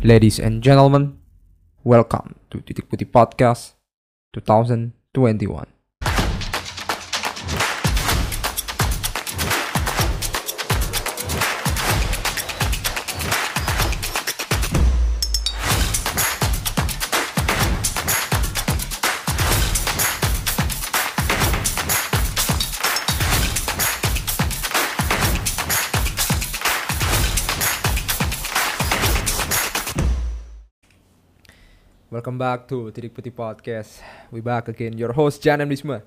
Ladies and gentlemen, welcome to Titik Putih Podcast 2021. Welcome back to Titik Putih Podcast. We back again, your host Jan M. Disma.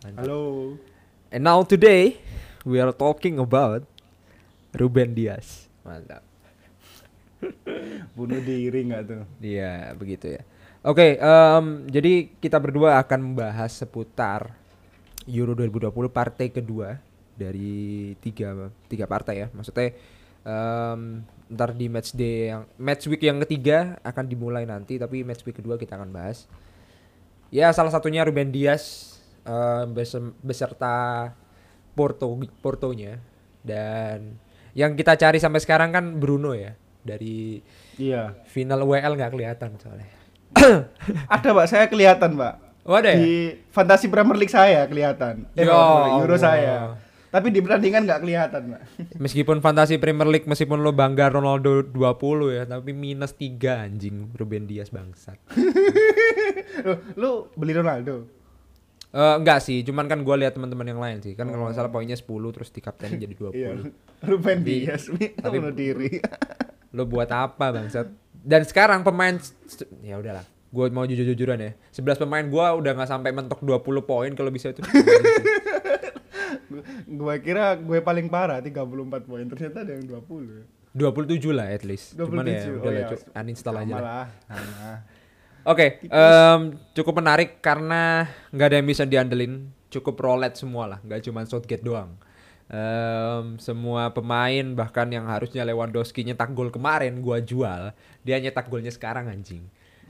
Halo. And now today we are talking about Ruben Dias. Mantap. Bunuh diri nggak tuh? Iya, begitu ya. Oke, em, jadi kita berdua akan membahas seputar Euro 2020 partai kedua dari tiga tiga partai ya. Maksudnya em, ntar di match day yang match week yang ketiga akan dimulai nanti, tapi match week kedua kita akan bahas. Ya, salah satunya Ruben Dias bes- beserta Porto Portonya dan yang kita cari sampai sekarang kan Bruno ya dari Iya. final WL nggak kelihatan soalnya. Ada pak, saya kelihatan pak. Oh ada ya? Di fantasi Premier League saya kelihatan. Eh, League, Euro Allah. saya. Tapi di pertandingan nggak kelihatan pak. Meskipun fantasi Premier League meskipun lo bangga Ronaldo 20 ya, tapi minus 3 anjing Ruben Dias bangsat. Lu beli Ronaldo? Eh enggak sih, cuman kan gua lihat teman-teman yang lain sih. Kan kalau nggak salah poinnya 10 terus di kapten jadi 20. Iya. Ruben Tapi- Dias, tapi- bunuh diri. Lo buat apa bangsat? Dan sekarang pemain ya udahlah. Gue mau jujur-jujuran ya. 11 pemain gua udah nggak sampai mentok 20 poin kalau bisa itu. gue kira gue paling parah 34 poin, ternyata ada yang 20. 27 lah at least. Cuman ya 27, udah oh cu- uninstall aja Sama lah. lah. Oke, em, cukup menarik karena nggak ada yang bisa diandelin, cukup roulette semua lah, nggak cuma Southgate doang. Em, semua pemain bahkan yang harusnya Lewandowski nyetak gol kemarin gua jual, dia nyetak golnya sekarang anjing.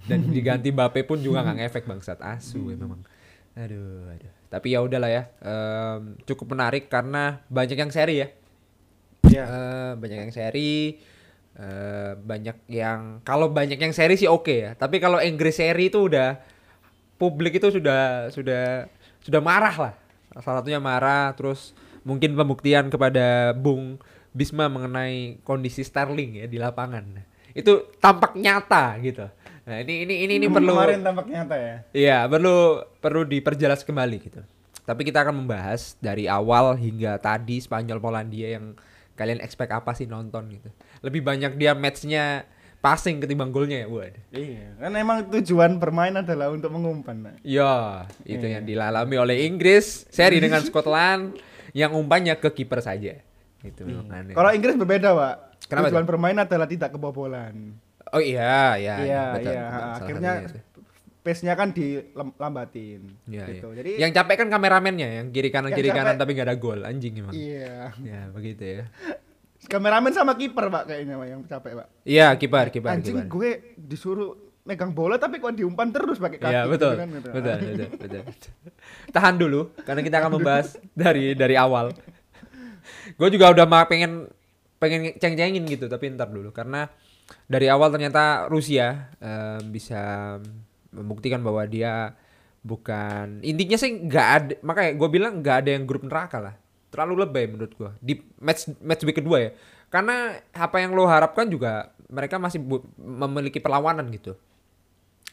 Dan diganti Mbappe pun juga nggak ngefek bangsat asu ya memang. Aduh, aduh. Tapi ya udahlah ya, em, cukup menarik karena banyak yang seri ya. Iya. Eh, banyak yang seri eh, banyak yang kalau banyak yang seri sih oke ya tapi kalau Inggris seri itu udah publik itu sudah sudah sudah marah lah salah satunya marah terus mungkin pembuktian kepada Bung Bisma mengenai kondisi Sterling ya di lapangan itu tampak nyata gitu nah ini ini ini ini perlu Kemarin tampak nyata ya. Iya, perlu perlu diperjelas kembali gitu. Tapi kita akan membahas dari awal hingga tadi Spanyol Polandia yang kalian expect apa sih nonton gitu. Lebih banyak dia matchnya passing ketimbang golnya ya, buat. Iya, kan emang tujuan bermain adalah untuk mengumpan. Pak. Ya, itu Iya. yang dilalami oleh Inggris seri dengan Scotland yang umpannya ke kiper saja. Gitu makanya. Kalau Inggris berbeda, Pak. Kenapa Tujuan bermain adalah tidak kebobolan. Oh iya, iya, Iya, betul, iya. betul. Akhirnya pace-nya kan dilambatin. Iya, gitu. iya. Jadi yang capek kan kameramennya yang kiri kanan Yang kiri kanan capek- tapi nggak ada gol anjing emang. iya. Ya, begitu ya. Kameramen sama kiper, Pak, kayaknya yang capek, Pak. Iya, kiper, kiper, Anjing kiper. gue disuruh megang bola tapi kok diumpan terus pakai kaki. Iya gitu betul, kan, gitu. betul, betul, betul, betul. Tahan dulu, karena kita akan membahas dari dari awal. Gue juga udah pengen pengen ceng-cengin gitu, tapi ntar dulu karena dari awal ternyata Rusia em, bisa membuktikan bahwa dia bukan intinya sih nggak ada makanya gue bilang nggak ada yang grup neraka lah terlalu lebay menurut gue di match match week kedua ya karena apa yang lo harapkan juga mereka masih memiliki perlawanan gitu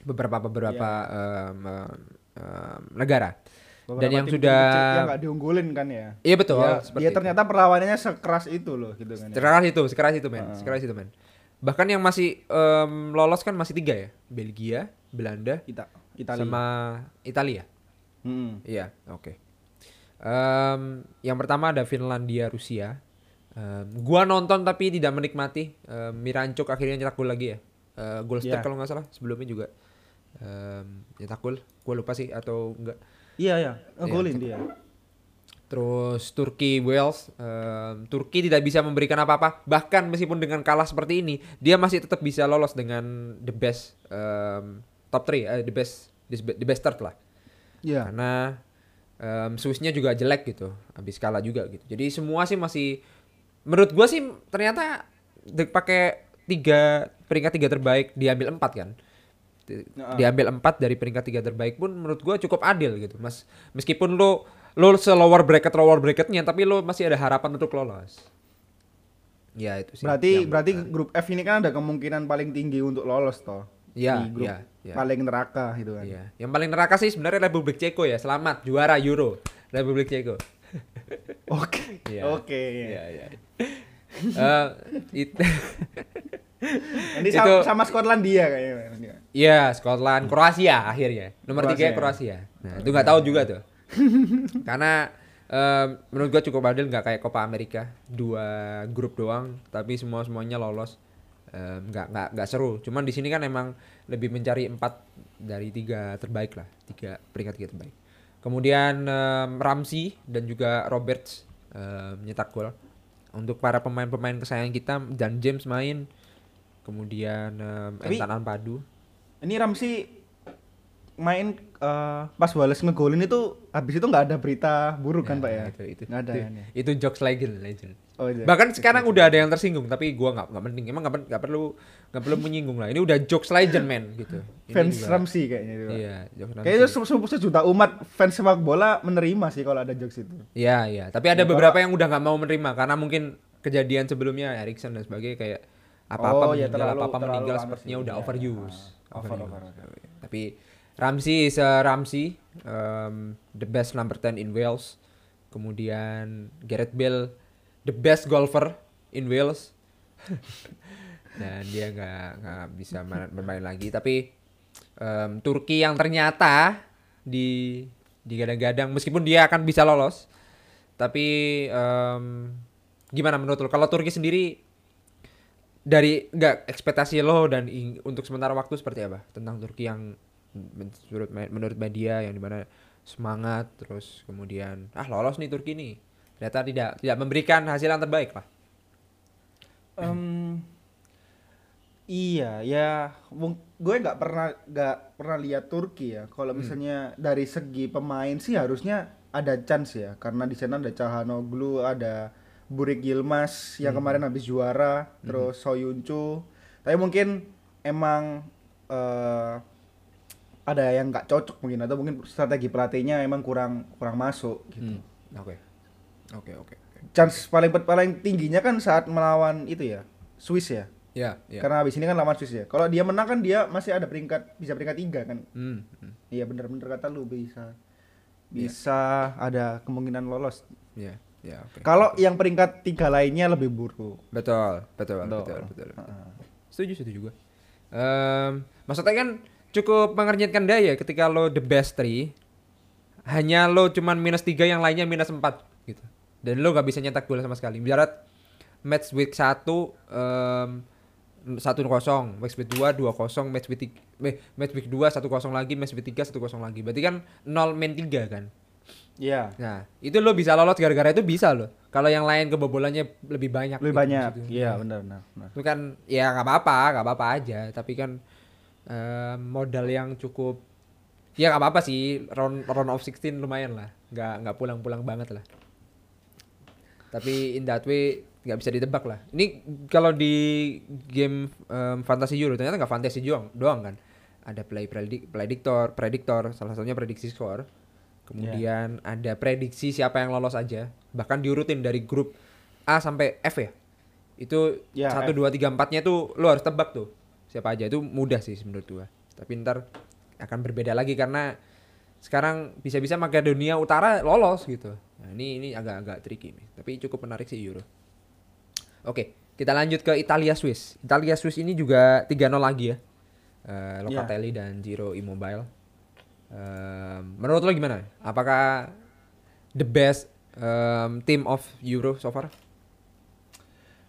beberapa beberapa em, em, em, negara Beberapa dan yang sudah yang diunggulin kan ya. iya betul Dia, seperti dia itu. ternyata perlawanannya sekeras itu loh gitu kan. ya. sekeras itu sekeras itu men Heeh. sekeras itu men bahkan yang masih em, lolos kan masih tiga ya? Belgia Belanda Kita Italia. sama Italia. Hmm. iya oke. Em, yang pertama ada Finlandia Rusia. Em, gua nonton tapi tidak menikmati. Em, Mirancuk akhirnya nyetak gol lagi ya? Eh, gol Iya. kalau nggak salah sebelumnya juga. Em, nyetak gol. Gua lupa sih atau enggak Iya ya, Iya, ngegolin dia. Terus Turki Wales, em, Turki tidak bisa memberikan apa-apa. Bahkan meskipun dengan kalah seperti ini, dia masih tetap bisa lolos dengan the best em, top 3, the best the best third lah. Iya. Karena em, Swissnya juga jelek gitu, habis kalah juga gitu. Jadi semua sih masih menurut gua sih ternyata pakai tiga peringkat tiga terbaik diambil empat kan. Diambil empat dari peringkat tiga terbaik pun menurut gua cukup adil gitu, mas. Meskipun lo lo se-lower bracket lower bracketnya, tapi lo masih ada harapan untuk lolos. Ya itu sih. Berarti yang- berarti grup F ini kan ada kemungkinan paling tinggi untuk lolos toh. Iya, Di grup iya, iya. paling neraka gitu kan. Iya. Yang paling neraka sih sebenarnya Republik Ceko ya. Selamat juara Euro Republik Ceko. Oke. Iya. Oke. Iya, iya. Eh, it- Ini Itu- sama, sama Skotlandia kayaknya. Iya, Scotland, Kroasia akhirnya. Nomor tiga Kroasia. Kroasia. Nah, itu nggak tahu juga tuh. Karena em, menurut gua cukup adil nggak kayak Copa Amerika, dua grup doang, tapi semua semuanya lolos. Em, nggak nggak nggak seru. Cuman di sini kan emang lebih mencari empat dari tiga terbaik lah, tiga peringkat tiga terbaik. Kemudian em, Ramsey dan juga Roberts em, nyetak gol untuk para pemain-pemain kesayangan kita dan James main. Kemudian em, Tapi- Ethan Ampadu. Ini Ramsey main eh, pas Wallace ngegolin itu habis itu nggak ada berita buruk kan Ya, Pak ya? Itu itu. Nggak ada itu, kan ya? itu jokes legend legend. Oh, iya. Bahkan sekarang udah ada yang tersinggung tapi gua nggak nggak penting. Emang nggak perlu nggak perlu menyinggung lah. Ini udah jokes legend man gitu. Ini fans juga- Ramsey kayaknya itu. Iya, jokes Ramsey. Kayaknya se- se- sejuta umat fans sepak bola menerima sih kalau ada jokes itu. Iya, iya. Tapi ada Ya, beberapa yang udah nggak mau menerima karena mungkin kejadian sebelumnya Erikson dan sebagainya kayak apa-apa Oh, ya meninggal, terlalu- apa-apa terlalu meninggal sepertinya udah Iya, overuse. iya. Over, Overuse. over, Tapi Ramsey is a Ramsey, um, the best number 10 in Wales. Kemudian Gareth Bale, the best golfer in Wales. Dan dia nggak nggak bisa ma- bermain lagi. Tapi em, Turki yang ternyata di digadang-gadang meskipun dia akan bisa lolos, tapi em, gimana menurut lo? Kalau Turki sendiri dari nggak ekspektasi lo dan untuk sementara waktu seperti apa tentang Turki yang menurut menurut media yang di mana semangat terus kemudian ah lolos nih Turki nih. Ternyata tidak tidak memberikan hasil yang terbaik lah. Em, iya ya gue nggak pernah nggak pernah lihat Turki ya. Kalau misalnya dari segi pemain sih harusnya ada chance ya karena di sana ada Calhanoglu ada Burik Yilmaz yang kemarin habis juara terus Soyuncu. Tapi mungkin emang eh, ada yang nggak cocok mungkin atau mungkin strategi pelatihnya emang kurang kurang masuk gitu. Oke. Oke oke oke. Chance paling paling tingginya kan saat melawan itu ya Swiss ya? Ya ya. Karena habis ini kan lawan Swiss ya. Kalau dia menang kan dia masih ada peringkat bisa peringkat tiga kan? Hmm, hmm, iya bener-bener kata lu bisa bisa ada kemungkinan lolos. Ya ya oke. Kalau yang peringkat tiga lainnya lebih buruk. Betul betul betul. Betul. betul, betul. setuju setuju juga Em, maksudnya kan cukup mengernyitkan daya ketika lo the best three. Hanya lo cuman minus tiga yang lainnya minus empat gitu. Dan lo gak bisa nyetak gol sama sekali. Biarat match week satu satu kosong match week dua dua kosong match week tiga, eh, match week dua satu kosong lagi match week tiga satu kosong lagi. Berarti kan nol main tiga kan? Iya. Nah itu lo bisa lolos gara-gara itu bisa lo. Kalau yang lain kebobolannya lebih banyak lebih gitu banyak. iya benar benar benar. itu kan ya nggak apa-apa nggak apa-apa aja. Tapi kan eh, modal yang cukup ya nggak apa-apa sih round round of 16 lumayan lah. Nggak nggak pulang-pulang banget lah. Tapi in that way nggak bisa ditebak lah. Ini kalau di game em, fantasy euro ternyata nggak fantasy doang doang kan. Ada play predik prediktor prediktor salah satunya prediksi skor. Kemudian ada prediksi siapa yang lolos aja. Bahkan diurutin dari grup A sampai F ya. Itu Ya, satu dua tiga empatnya tuh lo harus tebak tuh siapa aja. Itu mudah sih menurut gua. Tapi ntar akan berbeda lagi karena sekarang bisa-bisa Makedonia Utara lolos gitu. Nah ini ini agak-agak tricky nih. Tapi cukup menarik sih Euro. Oke kita lanjut ke Italia Swiss. Italia Swiss ini juga 3-0 lagi ya. Eh, Locatelli dan Giro Immobile. Em, menurut lo gimana? Apakah the best em, team of Euro so far?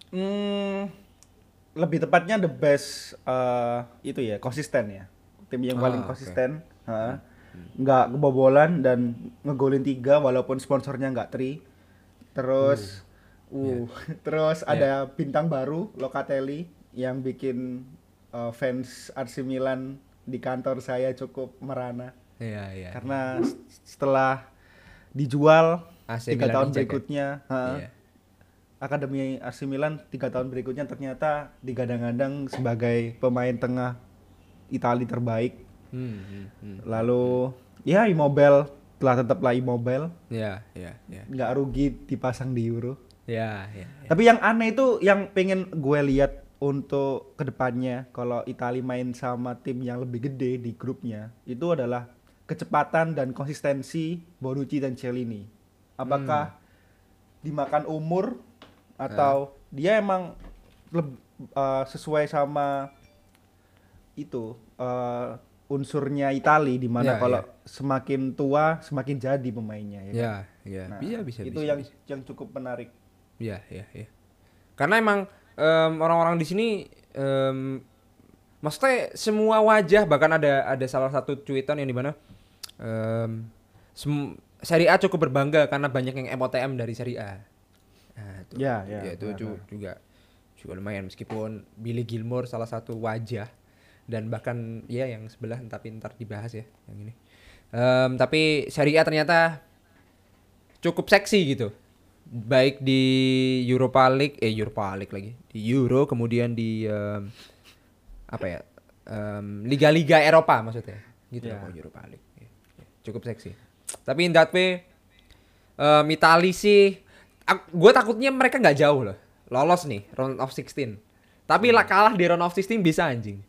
Hmm, lebih tepatnya the best eh, itu ya konsisten ya tim yang Ah, paling oke. konsisten ha. nggak kebobolan dan ngegolin tiga walaupun sponsornya nggak tri terus uh terus ada bintang baru Locatelli yang bikin eh, fans AC Milan di kantor saya cukup merana Iya iya. karena s- setelah dijual AC tiga Milan tahun ya? berikutnya ha, Iya. Akademi AC Milan tiga tahun berikutnya ternyata digadang-gadang sebagai pemain tengah Italia terbaik. Hmm, hmm, hmm. Lalu ya Immobile telah tetaplah Immobile, Ya, ya, ya. nggak rugi dipasang di Euro. Ya, ya. ya. Tapi yang aneh itu yang pengen gue lihat untuk ke depannya kalau Italia main sama tim yang lebih gede di grupnya itu adalah kecepatan dan konsistensi Bonucci dan Cellini. Apakah dimakan umur atau dia emang leb- eh, sesuai sama itu eh, unsurnya Italia di mana Ya, kalau semakin tua semakin jadi pemainnya ya. kan? Ya, ya. Nah, bisa, bisa, itu bisa, yang bisa. yang cukup menarik. Iya, iya, iya. Karena emang em, orang-orang di sini em, maksudnya semua wajah bahkan ada ada salah satu tweetan yang di mana em, sem- Serie A cukup berbangga karena banyak yang MOTM dari Serie A. Nah, itu, Ya, ya, itu juga juga lumayan meskipun Billy Gilmore salah satu wajah dan bahkan ya yang sebelah tapi ntar dibahas ya yang ini. Em, tapi A ternyata cukup seksi gitu. Baik di Europa League, eh Europa League lagi, di Euro kemudian di em, apa ya? em, liga-liga Eropa maksudnya. Gitu Ya. loh kalau Europa League. Cukup seksi. Tapi in that way em, Itali sih gue takutnya mereka nggak jauh loh. Lolos nih round of 16. Tapi lah kalah di round of 16 bisa anjing.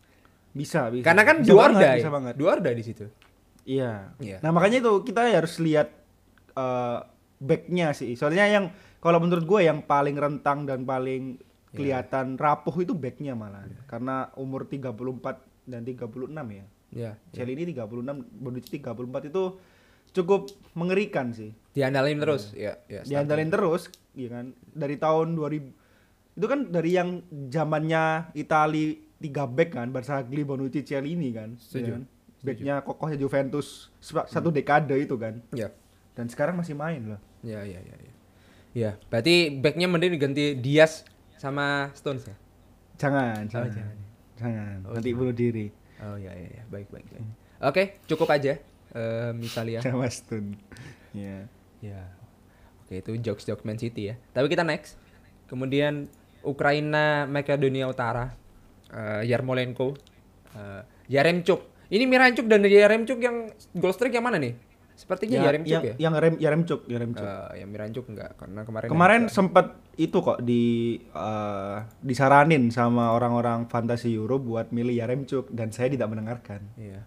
Bisa, bisa. Karena kan Bisa dua banget, orda, bisa banget. dua orda di situ. Iya. Iya. Nah makanya itu kita harus lihat eh, backnya sih. Soalnya yang kalau menurut gue yang paling rentang dan paling kelihatan rapuh itu backnya malah. Karena umur 34 dan 36 ya. Ya. Cellini 36, Bonucci 34 itu cukup mengerikan sih. Diandalin terus, ya, ya. Diandalin terus, ya kan. Dari tahun 2000 itu kan dari yang zamannya Itali tiga back kan, Barzagli, Bonucci, Cellini kan. Setuju. ya kan? Backnya kokohnya Juventus se- satu dekade itu kan. Ya. Dan sekarang masih main loh. Ya, ya, ya, ya. Ya, berarti backnya mending diganti Diaz sama Stones ya? Jangan, Oh, jangan. jangan. Jangan. Oh, Nanti jangan. bunuh diri. Oh ya, ya, ya. baik, baik, baik. Oke, cukup aja. Em, Italia. Sama Stun. Ya. Ya. Oke, itu jokes-jokes Man City ya. Tapi kita next. Kemudian Ukraina, Makedonia Utara, eh, Yarmolenko, eh, Yaremchuk. Ini Miranchuk dan Yaremchuk yang goal streak yang mana nih? Sepertinya Ya, Yaremchuk yang, ya. yang rem Yaremchuk, Yaremchuk. Eh, yang Miranchuk enggak karena kemarin Kemarin sempat itu kok di eh, disaranin sama orang-orang fantasi Euro buat milih Yaremchuk dan saya tidak mendengarkan. Iya.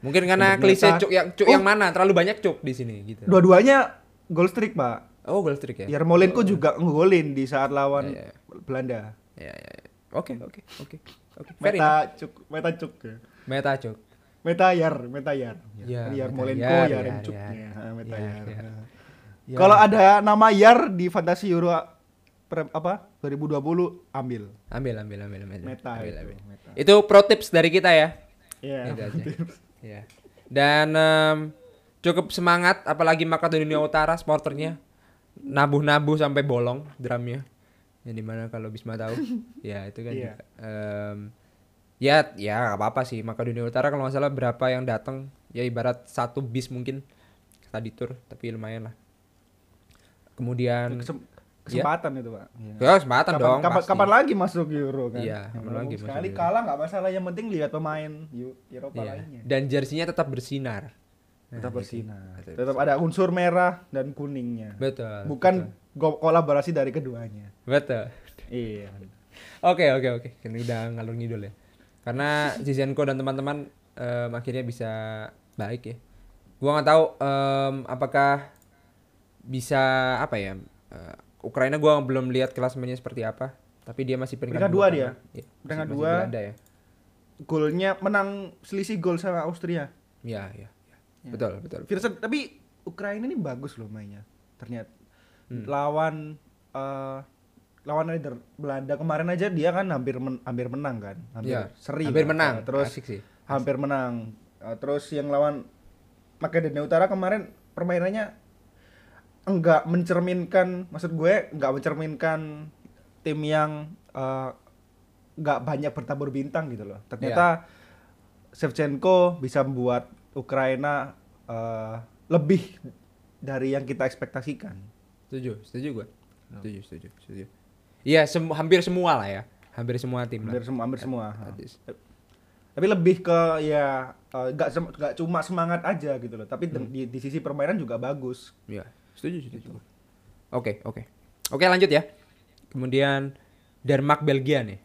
Mungkin karena klise cuk yang cuk Oh. yang mana? Terlalu banyak cuk di sini gitu. Dua-duanya goal streak, Pak. Oh, goal streak ya. Yarmolenko juga ngegolin di saat lawan Iya, iya. Belanda. Ya, ya, ya. Oke, oke, oke. Oke. Meta cuk, meta cuk. ya. Meta cuk. Meta yar, meta yar. Ya, Yarmolenko, yar, Yaremchuk. yar, Ya, meta Yar, yar. yar. Ya. Kalau ada nama Yar di fantasi Euro pre- apa 2020 ambil. ambil, ambil, ambil, ambil. Meta ambil, itu, ambil. meta. Itu pro tips dari kita ya. Iya. Aja. Ya. Dan em, cukup semangat apalagi Makedonia Utara sporternya nabuh-nabuh sampai bolong drumnya. Yang di mana kalau Bisma tahu, ya itu kan Iya. juga. Em, ya, ya nggak apa-apa sih Makedonia Utara kalau nggak salah berapa yang datang ya ibarat satu bis mungkin tadi tur tapi lumayan lah. Kemudian Kesem- kesempatan itu, Pak. Iya. ya kesempatan kapan, dong. kapan, pasti. kapan lagi masuk Euro kan? Iya, kapan lagi sekali Euro. kalah nggak masalah, yang penting lihat pemain Eu- Eropa Iya. lainnya. Dan jersinya tetap bersinar. Nah, Tetap bersinar. Tetap Tetap ada unsur merah dan kuningnya. Betul. Bukan go- kolaborasi dari keduanya. Betul. Iya. Oke oke oke. Ini udah ngalur ngidul ya. Karena Zizenko dan teman-teman em, akhirnya bisa baik ya. Gua nggak tahu em, apakah bisa apa ya? eh, Ukraina gua belum lihat klasmennya seperti apa. Tapi dia masih peringkat, Peringkat dua kan? dia. Iya, Peringkat masih- dua. masih Belanda ya. Golnya menang selisih gol sama Austria. Iya iya. Iya. Ya. Betul betul. Virsen, tapi Ukraina ini bagus loh mainnya. Ternyata Hmm. lawan eh, lawan leader Belanda kemarin aja dia kan hampir men- hampir menang kan. Hampir Iya. seri. Hampir lah. menang. Terus Asik sih. hampir menang. Eh, terus yang lawan Makedonia Utara kemarin permainannya enggak mencerminkan maksud gue enggak mencerminkan tim yang eh, enggak banyak bertabur bintang gitu loh. Ternyata Shevchenko bisa membuat Ukraina eh, lebih dari yang kita ekspektasikan. Setuju, setuju gue. Setuju, setuju, setuju. Iya, sem- hampir semua lah ya. Hampir semua tim hampir lah. semua hampir semua tapi lebih ke ya eh, nggak sem- nggak cuma semangat aja gitu loh tapi Hmm. di, di sisi permainan juga bagus Iya, setuju setuju. Oke, oke. Oke, lanjut ya. Kemudian Denmark Belgia nih.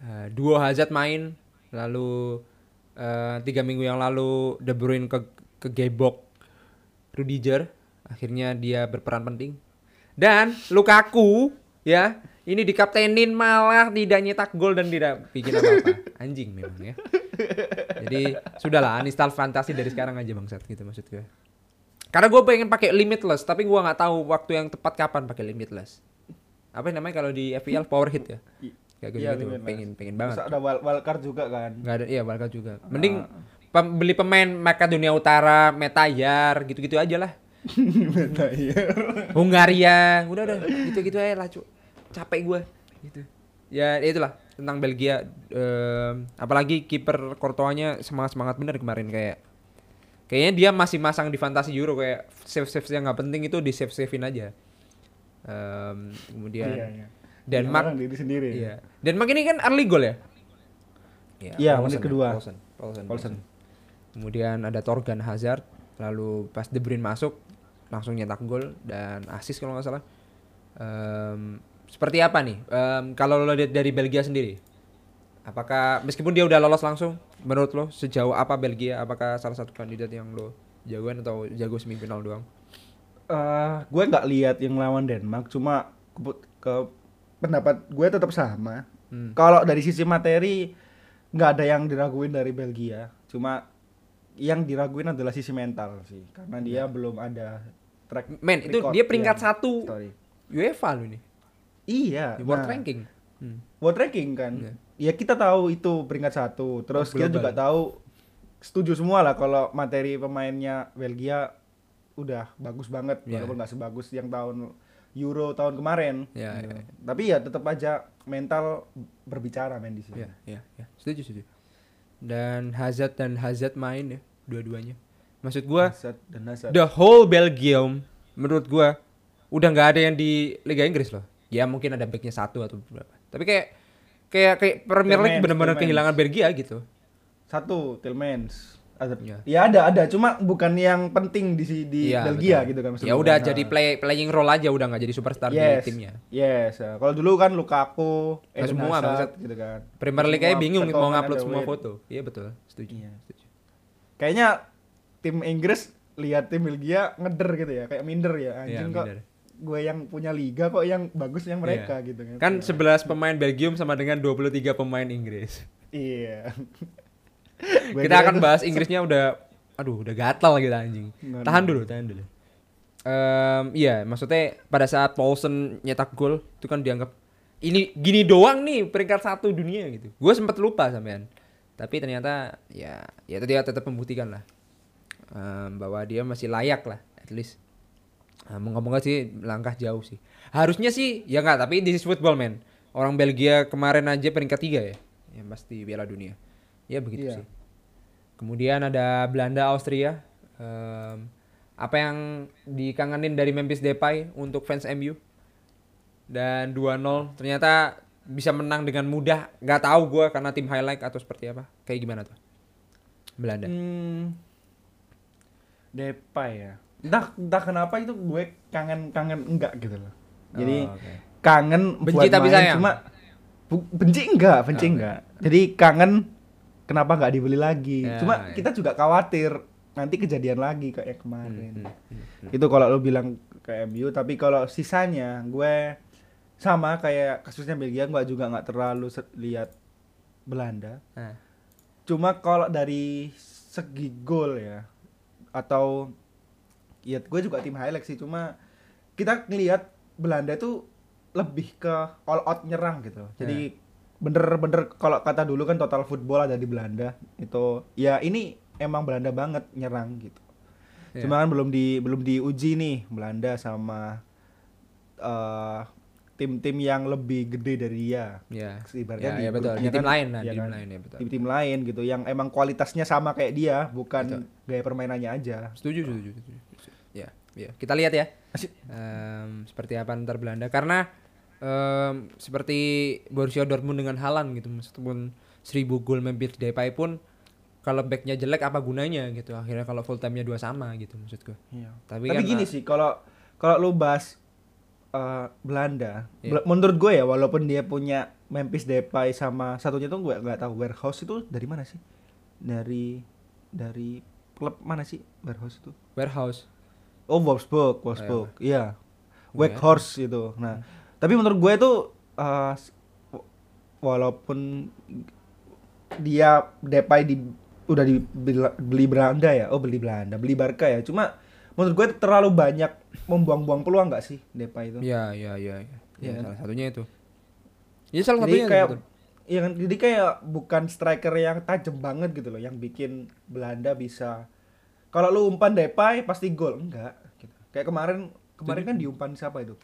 Eh, duo Hazard main lalu eh, tiga minggu yang lalu De Bruyne ke kegebok Rudiger. Akhirnya dia berperan penting. Dan Lukaku ya ini dikaptenin malah tidak nyetak gol dan tidak bikin apa-apa. Anjing memang ya. Jadi sudahlah uninstall fantasi dari sekarang aja bangsat gitu maksud gue. Karena gue pengen pakai limitless tapi gue nggak tahu waktu yang tepat kapan pakai limitless. Apa namanya kalau di FPL power hit ya Kayak gitu limitless. pengen pengen banget. Terus ada wild, wild card juga kan? Nggak ada iya Barca juga. Mending pem- beli pemain Makedonia Utara Metayar gitu-gitu aja lah. Hungaria udah udah. Gitu-gitu aja lah cu. Capek gue gitu. Ya itulah tentang Belgia. Em, apalagi kiper Courtois-nya semangat semangat bener kemarin kayak kayaknya dia masih masang di fantasi Euro kayak save save yang nggak penting itu di save savein aja. Em, kemudian Iya, iya. Denmark. Diri sendiri. Iya. Denmark ini kan early goal ya? Iya, Paulsen menit ya, kedua. Paulsen, Paulsen, Paulsen. Paulsen. kemudian ada Torgan Hazard lalu pas De Bruyne masuk langsung nyetak gol dan assist kalau nggak salah. Em, seperti apa nih? Em, kalau lo lihat dari Belgia sendiri apakah meskipun dia udah lolos langsung menurut lo sejauh apa Belgia? Apakah salah satu kandidat yang lo jagoan atau jago semifinal doang? Eh, gue nggak lihat yang lawan Denmark cuma ke, ke pendapat gue tetap sama Hmm. kalau dari sisi materi nggak ada yang diraguin dari Belgia cuma yang diraguin adalah sisi mental sih karena dia belum ada track men itu dia peringkat yang- satu sorry. UEFA lo ini iya di world nah, ranking Hmm. world ranking kan Iya. ya kita tahu itu peringkat satu terus Oh, kita global. juga tahu setuju semua lah kalau materi pemainnya Belgia udah bagus banget Iya. walaupun nggak sebagus yang tahun Euro tahun kemarin Iya, Gitu. iya. tapi ya tetap aja mental berbicara main di sini Iya, iya, iya. Setuju, setuju. Dan Hazard dan Hazard main ya, dua-duanya. Maksud gua, Hazard dan Hazard the whole Belgium menurut gua udah nggak ada yang di Liga Inggris loh. Ya mungkin ada backnya satu atau berapa. Tapi kayak kayak kayak Premier League benar-benar kehilangan Belgia gitu. satu Tillmans Iya. ya ada ada cuma bukan yang penting di di Iya, Belgia betul. gitu kan maksud Ya udah Nah. jadi play playing role aja udah nggak jadi superstar yes di timnya. yes ya. kalau dulu kan Lukaku Nah, semua, Hazard, bangsat. gitu kan Premier League aja Semua bingung mau ngupload semua foto. Iya betul, setuju. Iya. setuju. kayaknya tim Inggris lihat tim Belgia ngeder gitu ya kayak minder ya Iya, anjing kok minder. gue yang punya liga kok yang bagus yang mereka Iya. gitu kan Kan 11 pemain Belgium sama dengan 23 pemain Inggris. iya kita akan bahas Inggrisnya udah aduh udah gatal gitu anjing. Nggak, tahan dulu tahan dulu. Em, iya maksudnya pada saat Paulsen nyetak gol itu kan dianggap ini gini doang nih peringkat satu dunia gitu. Gue sempat lupa sampean. Tapi ternyata ya ya dia tetap membuktikan lah. Em, bahwa dia masih layak lah at least. Moga-moga sih langkah jauh sih. Harusnya sih ya nggak tapi this is football man orang Belgia kemarin aja peringkat tiga ya yang pasti Piala Dunia ya begitu Iya. sih Kemudian ada Belanda Austria. Em, apa yang dikangenin dari Memphis Depay untuk fans MU? Dan 2-0 ternyata bisa menang dengan mudah. Gak tahu gua karena tim highlight atau seperti apa. Kayak gimana tuh? Belanda. Hmm, Depay ya entah entah kenapa itu gue kangen kangen enggak gitu loh jadi Oh, oke. kangen Benci buat tapi main, sayang. cuma bu- benci enggak benci Oh, enggak jadi kangen kenapa nggak dibeli lagi? Ya, cuma ya. kita juga khawatir nanti kejadian lagi kayak kemarin. Hmm, hmm, hmm. itu kalau lo bilang ke MU tapi kalau sisanya gue sama kayak kasusnya Belgia gue juga nggak terlalu lihat Belanda. Nah, cuma kalau dari segi gol ya atau ya gue juga tim highlight sih cuma kita ngelihat Belanda itu lebih ke all out nyerang gitu. Jadi bener-bener kalau kata dulu kan total football ada di Belanda itu ya ini emang Belanda banget nyerang gitu Iya. cuma kan belum di belum diuji nih Belanda sama eh, tim-tim yang lebih gede dari dia ya. ibaratnya Ya, ya betul. Di tim kan- lain nah, di tim kan? lain ya betul. di tim lain gitu yang emang kualitasnya sama kayak dia bukan Betul. gaya permainannya aja Setuju, setuju, setuju. Ya, ya. Kita lihat ya. Em, seperti apa ntar Belanda karena em, seperti Borussia Dortmund dengan Haaland gitu meskipun 1000 gol Memphis Depay pun kalau backnya jelek apa gunanya gitu akhirnya kalau full time-nya dua sama gitu maksud gue Iya. tapi, Tapi kan gini ah, sih, kalau kalau lu bahas eh, Belanda, Iya. Menurut gue ya walaupun dia punya Memphis Depay sama satunya tuh gue nggak tahu Warehouse itu dari mana sih? Dari dari klub mana sih Warehouse itu? warehouse Oh Wolfsburg, Wolfsburg, iya. Oke. Weghorst itu. Nah, tapi menurut gue itu w- walaupun dia Depay di udah dibeli beli Belanda ya, oh beli Belanda, beli Barca ya. Cuma menurut gue terlalu banyak membuang-buang peluang nggak sih Depay itu? ya ya ya ya, Iya Ya, kan? salah satunya itu ya salah jadi satunya kayak iya kan jadi kayak bukan striker yang tajam banget gitu loh yang bikin Belanda bisa kalau lu umpan Depay pasti gol enggak gitu. kayak kemarin kemarin kan diumpan siapa itu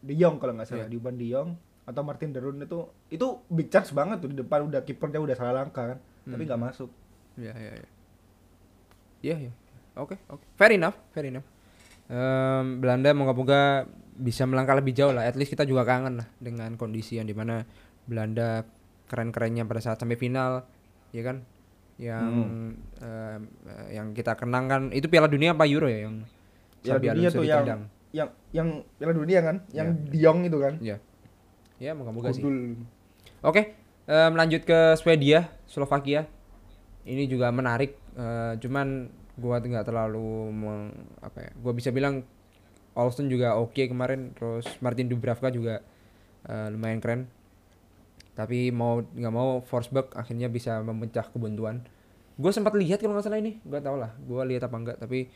De Jong kalau nggak salah Iya. diumpan De Jong atau Martin Derun itu itu big chance banget tuh di depan udah kipernya udah salah langkah kan tapi Hmm. nggak masuk Ya ya ya. Ya ya. Oke oke. Fair enough, fair enough. Em, Belanda moga-moga bisa melangkah lebih jauh lah. At least kita juga kangen lah dengan kondisi yang di mana Belanda keren-kerennya pada saat sampai final, ya kan? Yang em, eh, yang kita kenang kan itu Piala Dunia apa Euro ya yang Piala Dunia Alonso tuh ditendang. yang yang Piala Dunia kan yang Iya. De Jong itu kan Ya. Ya moga-moga sih. Oke, em, lanjut ke Swedia, Slovakia. Ini juga menarik, eh, cuman gua nggak terlalu meng, apa ya? Gua bisa bilang Olsen juga oke kemarin, terus Martin Dubravka juga eh, lumayan keren. Tapi mau nggak mau Forsberg akhirnya bisa memecah kebuntuan. Gue sempat lihat kalau nggak salah ini, gua tau lah, gua lihat apa enggak. Tapi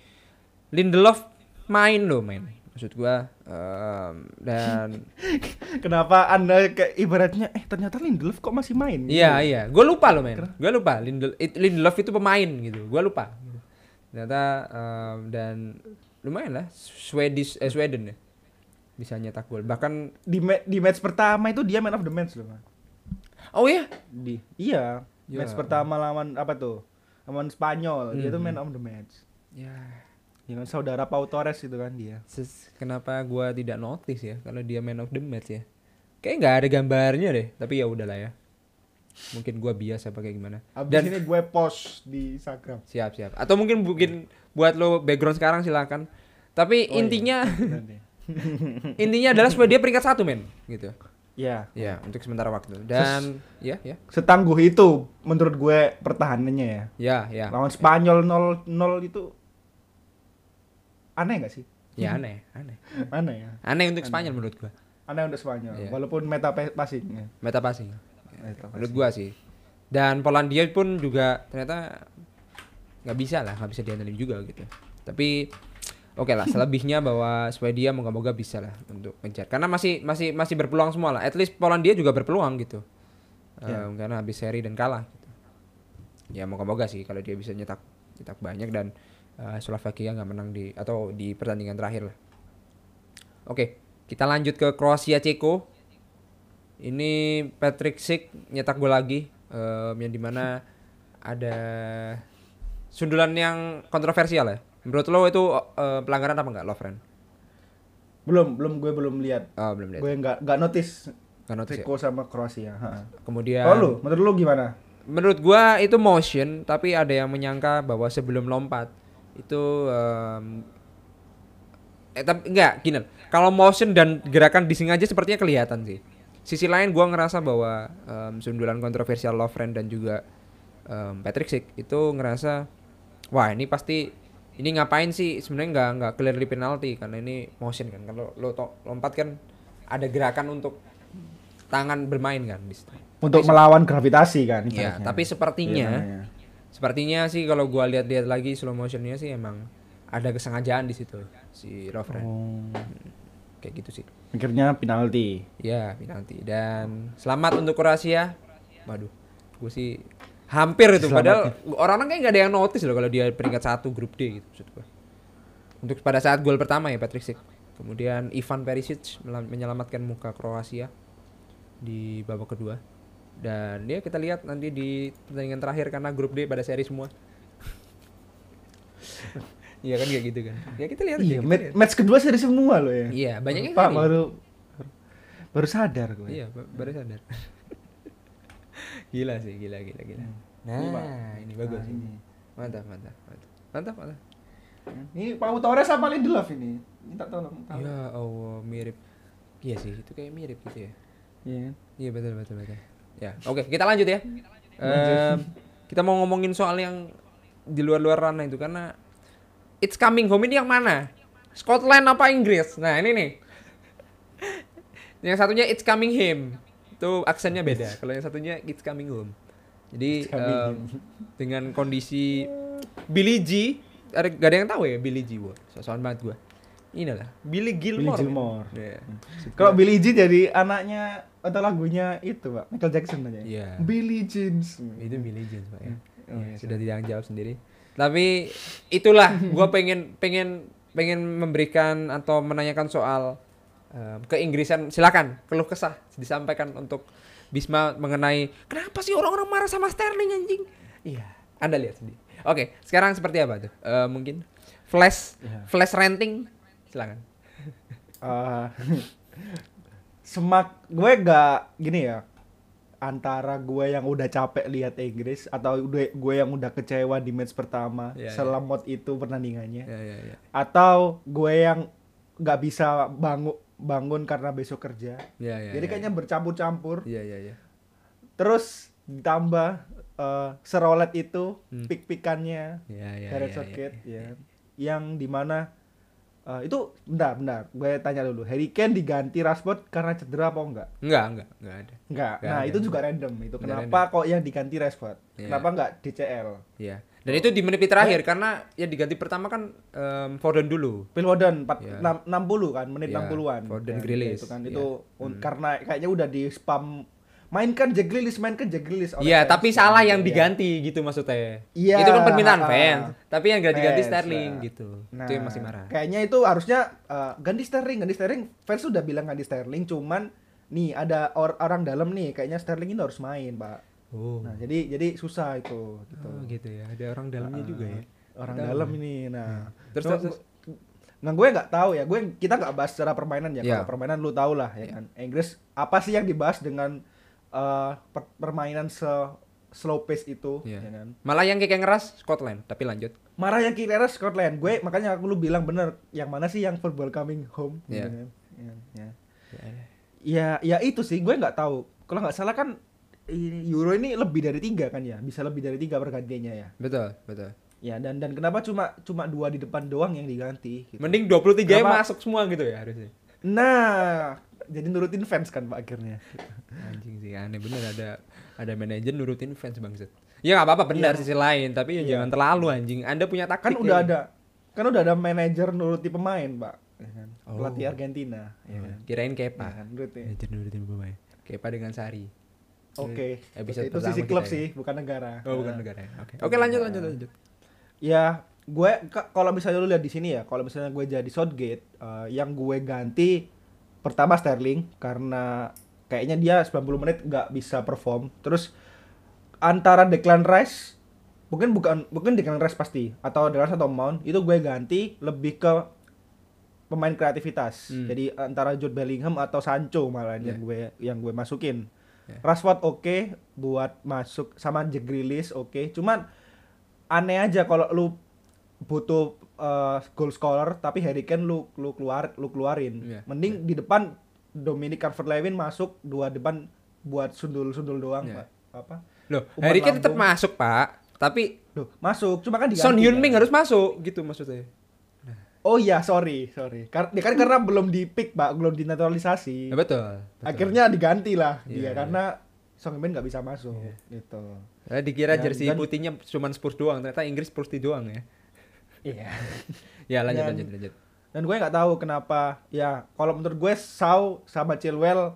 Lindelof main loh main, maksud gua em, dan kenapa anda kayak ibaratnya eh ternyata Lindelof kok masih main Iya iya, gue lupa loh men, gue lupa. Lindel, it- Lindelof itu pemain gitu, gue lupa. Ternyata em, dan lumayan lah, Swedish eh Sweden ya. Bisa nyetak gol. Bahkan di ma- di match pertama itu dia man of the match loh Mas. oh iya, di iya. Ya. match pertama lawan apa tuh? Lawan Spanyol. Dia tuh Hmm. man of the match. Ya ya kan saudara Pau Torres itu kan dia ses- kenapa gue tidak notice ya kalau dia man of the match ya? Kayak nggak ada gambarnya deh, tapi ya udahlah ya. Mungkin gua biasa pakai gimana. abis Dan ini gue post di Instagram siap siap. Atau mungkin mungkin buat lo background sekarang silakan. Tapi Oh, iya. intinya Nanti. intinya adalah supaya dia peringkat satu men gitu. ya Ya, untuk sementara waktu. Dan ya, ya. setangguh itu menurut gue pertahanannya ya Ya, ya. lawan Spanyol 0-0 itu aneh gak sih Ya aneh, aneh. aneh ya Aneh untuk Spanyol menurut gua. aneh untuk Spanyol Iya. walaupun meta pe- passing ya. Meta passing. Meta Menurut gua sih. Dan Polandia pun juga ternyata nggak bisa lah, nggak bisa diandelin juga gitu. Tapi oke lah, selebihnya bahwa Swedia moga-moga bisa lah untuk mencar. Karena masih masih masih berpeluang semua lah. At least Polandia juga berpeluang gitu. Ya. Em, karena habis seri dan kalah gitu. Ya moga-moga sih kalau dia bisa nyetak nyetak banyak dan eh, Slovakia nggak menang di atau di pertandingan terakhir lah. Oke, kita lanjut ke Kroasia Ceko. Ini Patrick Schick nyetak gol lagi em, yang di mana ada sundulan yang kontroversial ya. Menurut lo itu eh, pelanggaran apa enggak, Lovren? belum belum gue belum lihat Oh, belum lihat. gue nggak nggak notice Nggak notice ya? Ceko sama Kroasia ha. Kemudian oh lu menurut lu gimana menurut gua itu motion tapi ada yang menyangka bahwa sebelum lompat itu em, eh tapi enggak gini kalau motion dan gerakan disengaja sepertinya kelihatan sih sisi lain gua ngerasa bahwa em, sundulan kontroversial Lovren dan juga em, Patrick Schick itu ngerasa wah ini pasti ini ngapain sih sebenarnya nggak nggak clearly penalty karena ini motion kan kalau lo to- lompat kan ada gerakan untuk tangan bermain kan di situ. untuk melawan gravitasi kan Ya, ibaratnya. tapi sepertinya Iya, namanya. Sepertinya sih kalau gua lihat-lihat lagi slow motionnya sih emang ada kesengajaan di situ si Lovren. oh, Kayak gitu sih. mikirnya penalti Ya, penalti. Dan selamat untuk Kroasia. Waduh, gue sih hampir itu. Padahal orang-orang kayak nggak ada yang notice loh kalau dia peringkat satu grup D gitu maksud gua. Untuk pada saat gol pertama ya Patrick Schick. Kemudian Ivan Perisic menyelamatkan muka Kroasia di babak kedua. Dan ya kita lihat nanti di pertandingan terakhir karena grup D pada seri semua. Iya kan kayak gitu kan. Ya kita lihat iya aja, kita match, lihat. match kedua seri semua loh ya Iya, banyak yang Pak seri. baru Baru sadar gue. Iya, ba- baru sadar. gila sih, gila gila gila. Nah, Ini, Pak. ini, bagus. Nah, ini. ini. Mantap, mantap, mantap. Mantap, mantap. Ini Pau Torres sama Lindelof ini. Minta tolong. tahu. Ya Allah, mirip. Iya sih, itu kayak mirip gitu ya. Iya kan? Iya betul betul betul. Ya, oke kita lanjut ya. Em, kita mau ngomongin soal yang di luar-luar ranah itu karena It's Coming Home ini yang mana? Scotland apa Inggris? Nah ini nih. yang satunya It's Coming Home itu aksennya beda. Kalau yang satunya It's Coming Home. Jadi It's Coming Home. dengan kondisi Billy G, ada gak ada yang tahu ya Billy G, wah, sosokan banget gua. Ini lah Billy Gilmore. Billy Gilmore. Iya. Kalau Billie Jean jadi anaknya atau lagunya itu, Pak. Michael Jackson aja. Iya. Billie Jeans. itu Billie Jean Pak ya. Oh, Iya, iya, sudah tidak jawab sendiri. Tapi itulah gue pengen pengen pengen memberikan atau menanyakan soal em, keinggrisan. Silakan keluh kesah disampaikan untuk Bisma mengenai kenapa sih orang-orang marah sama Sterling anjing? Iya, Anda lihat sendiri. Oke, sekarang seperti apa tuh? Eh, mungkin flash Iya. flash renting silakan. Eh, semak gue gak gini ya antara gue yang udah capek lihat Inggris atau gue yang udah kecewa di match pertama Iya, iya. selamot itu pertandingannya Ya ya ya. atau gue yang nggak bisa bangun bangun karena besok kerja Ya ya. jadi ya, kayaknya bercampur-campur Iya iya iya. terus ditambah eh, serolet itu Hmm. pik-pikannya. Gareth iya, Southgate iya. ya yang di mana eh, itu bentar bentar. Gue tanya dulu. Harry Kane diganti Rashford karena cedera apa enggak? Enggak enggak. Enggak ada. enggak. Nggak nah ada. itu juga random itu. Nggak kenapa kok yang diganti Rashford? Iya. kenapa enggak DCL Iya. Dan itu di menit terakhir karena yang diganti pertama kan em, Foden dulu. Phil Foden 4, Iya. 6, 60 kan menit Iya, 60-an Foden, Ya, itu kan. Itu un- karena kayaknya udah di spam mainkan Jack Grealish mainkan Jack Grealish Iya, tapi salah yang Iya. diganti gitu maksudnya. Iya, Itu kan permintaan ah, fans, tapi yang gak diganti fans, Sterling nah. gitu. Nah, itu yang masih marah. Kayaknya itu harusnya uh, ganti Sterling, ganti Sterling. Fans sudah bilang ganti Sterling, cuman nih ada or- orang dalam nih, kayaknya Sterling ini harus main, Pak. Oh. Nah, jadi jadi susah itu gitu. Oh, gitu ya. Ada orang dalamnya Ah, juga ya. Orang dalam ini. Nah, Terus, Cuma terus, gu- Nah, gue nggak tahu ya. Gue kita nggak bahas secara permainan ya. Iya. Kalau permainan lu tau lah ya kan. Inggris apa sih yang dibahas dengan uh, per- permainan se slow pace itu, Iya. ya kan? Malah yang kayak ngeras Scotland, tapi lanjut. marah yang kira Scotland gue makanya aku lu bilang bener yang mana sih yang football coming home Iya. gitu kan. ya, ya. Ya, ya. ya ya itu sih gue nggak tahu kalau nggak salah kan Euro ini lebih dari tiga kan ya bisa lebih dari tiga pergantiannya ya Betul, betul. ya dan dan kenapa cuma cuma dua di depan doang yang diganti gitu. Mending 23 nya Kenapa? masuk semua gitu ya harusnya. nah jadi nurutin fans kan pak akhirnya Anjing sih aneh bener ada ada manajer nurutin fans bangset. Ya nggak apa-apa benar Iya. sisi lain, tapi ya Iya. jangan terlalu anjing. Anda punya kan taktik udah ya. ada kan udah ada manajer nuruti pemain pak ya kan? Oh. pelatih Argentina ya Oh, kan? Kirain Ya Kepa. kan, nurutin. Manajer nurutin pemain. Kepa dengan Sari. Oke, Episode itu sisi klub ya. sih, bukan negara. Oh, bukan negara ya. Oke. Oke, lanjut lanjut lanjut. Ya, gue ka- kalau misalnya lu lihat di sini ya, kalau misalnya gue jadi Southgate, eh, yang gue ganti pertama Sterling karena kayaknya dia 90 menit nggak bisa perform. Terus antara Declan Rice mungkin bukan mungkin Declan Rice pasti atau Declan Rice atau Mount itu gue ganti lebih ke pemain kreativitas. Hmm. Jadi antara Jude Bellingham atau Sancho malah Yeah. yang gue yang gue masukin. Yeah. Rashford oke buat masuk sama Jack Grealish oke. Cuman aneh aja kalau lu butuh uh, goal scorer tapi Harry Kane lu lu keluar lu keluarin. Iya, Mending di depan Dominic Calvert-Lewin masuk dua depan buat sundul-sundul doang, Iya. Pak. Apa? Loh, Harry Kane tetap masuk, Pak. Tapi Duh, masuk. Cuma kan diganti. Son kan? harus masuk gitu maksudnya. Oh iya, sorry, sorry. Kar dia kan karena belum di pick, Pak, belum dinaturalisasi. Ya, betul. betul. Akhirnya diganti lah Iya, dia iya. karena Son Heung-min nggak bisa masuk Iya. gitu. Saya dikira Dan- jersey dan- putihnya cuma Spurs doang, ternyata Inggris Spurs doang ya. Iya. Ya, lanjut Dan- lanjut lanjut. Dan gue nggak tahu kenapa ya kalau menurut gue Sau sama Chilwell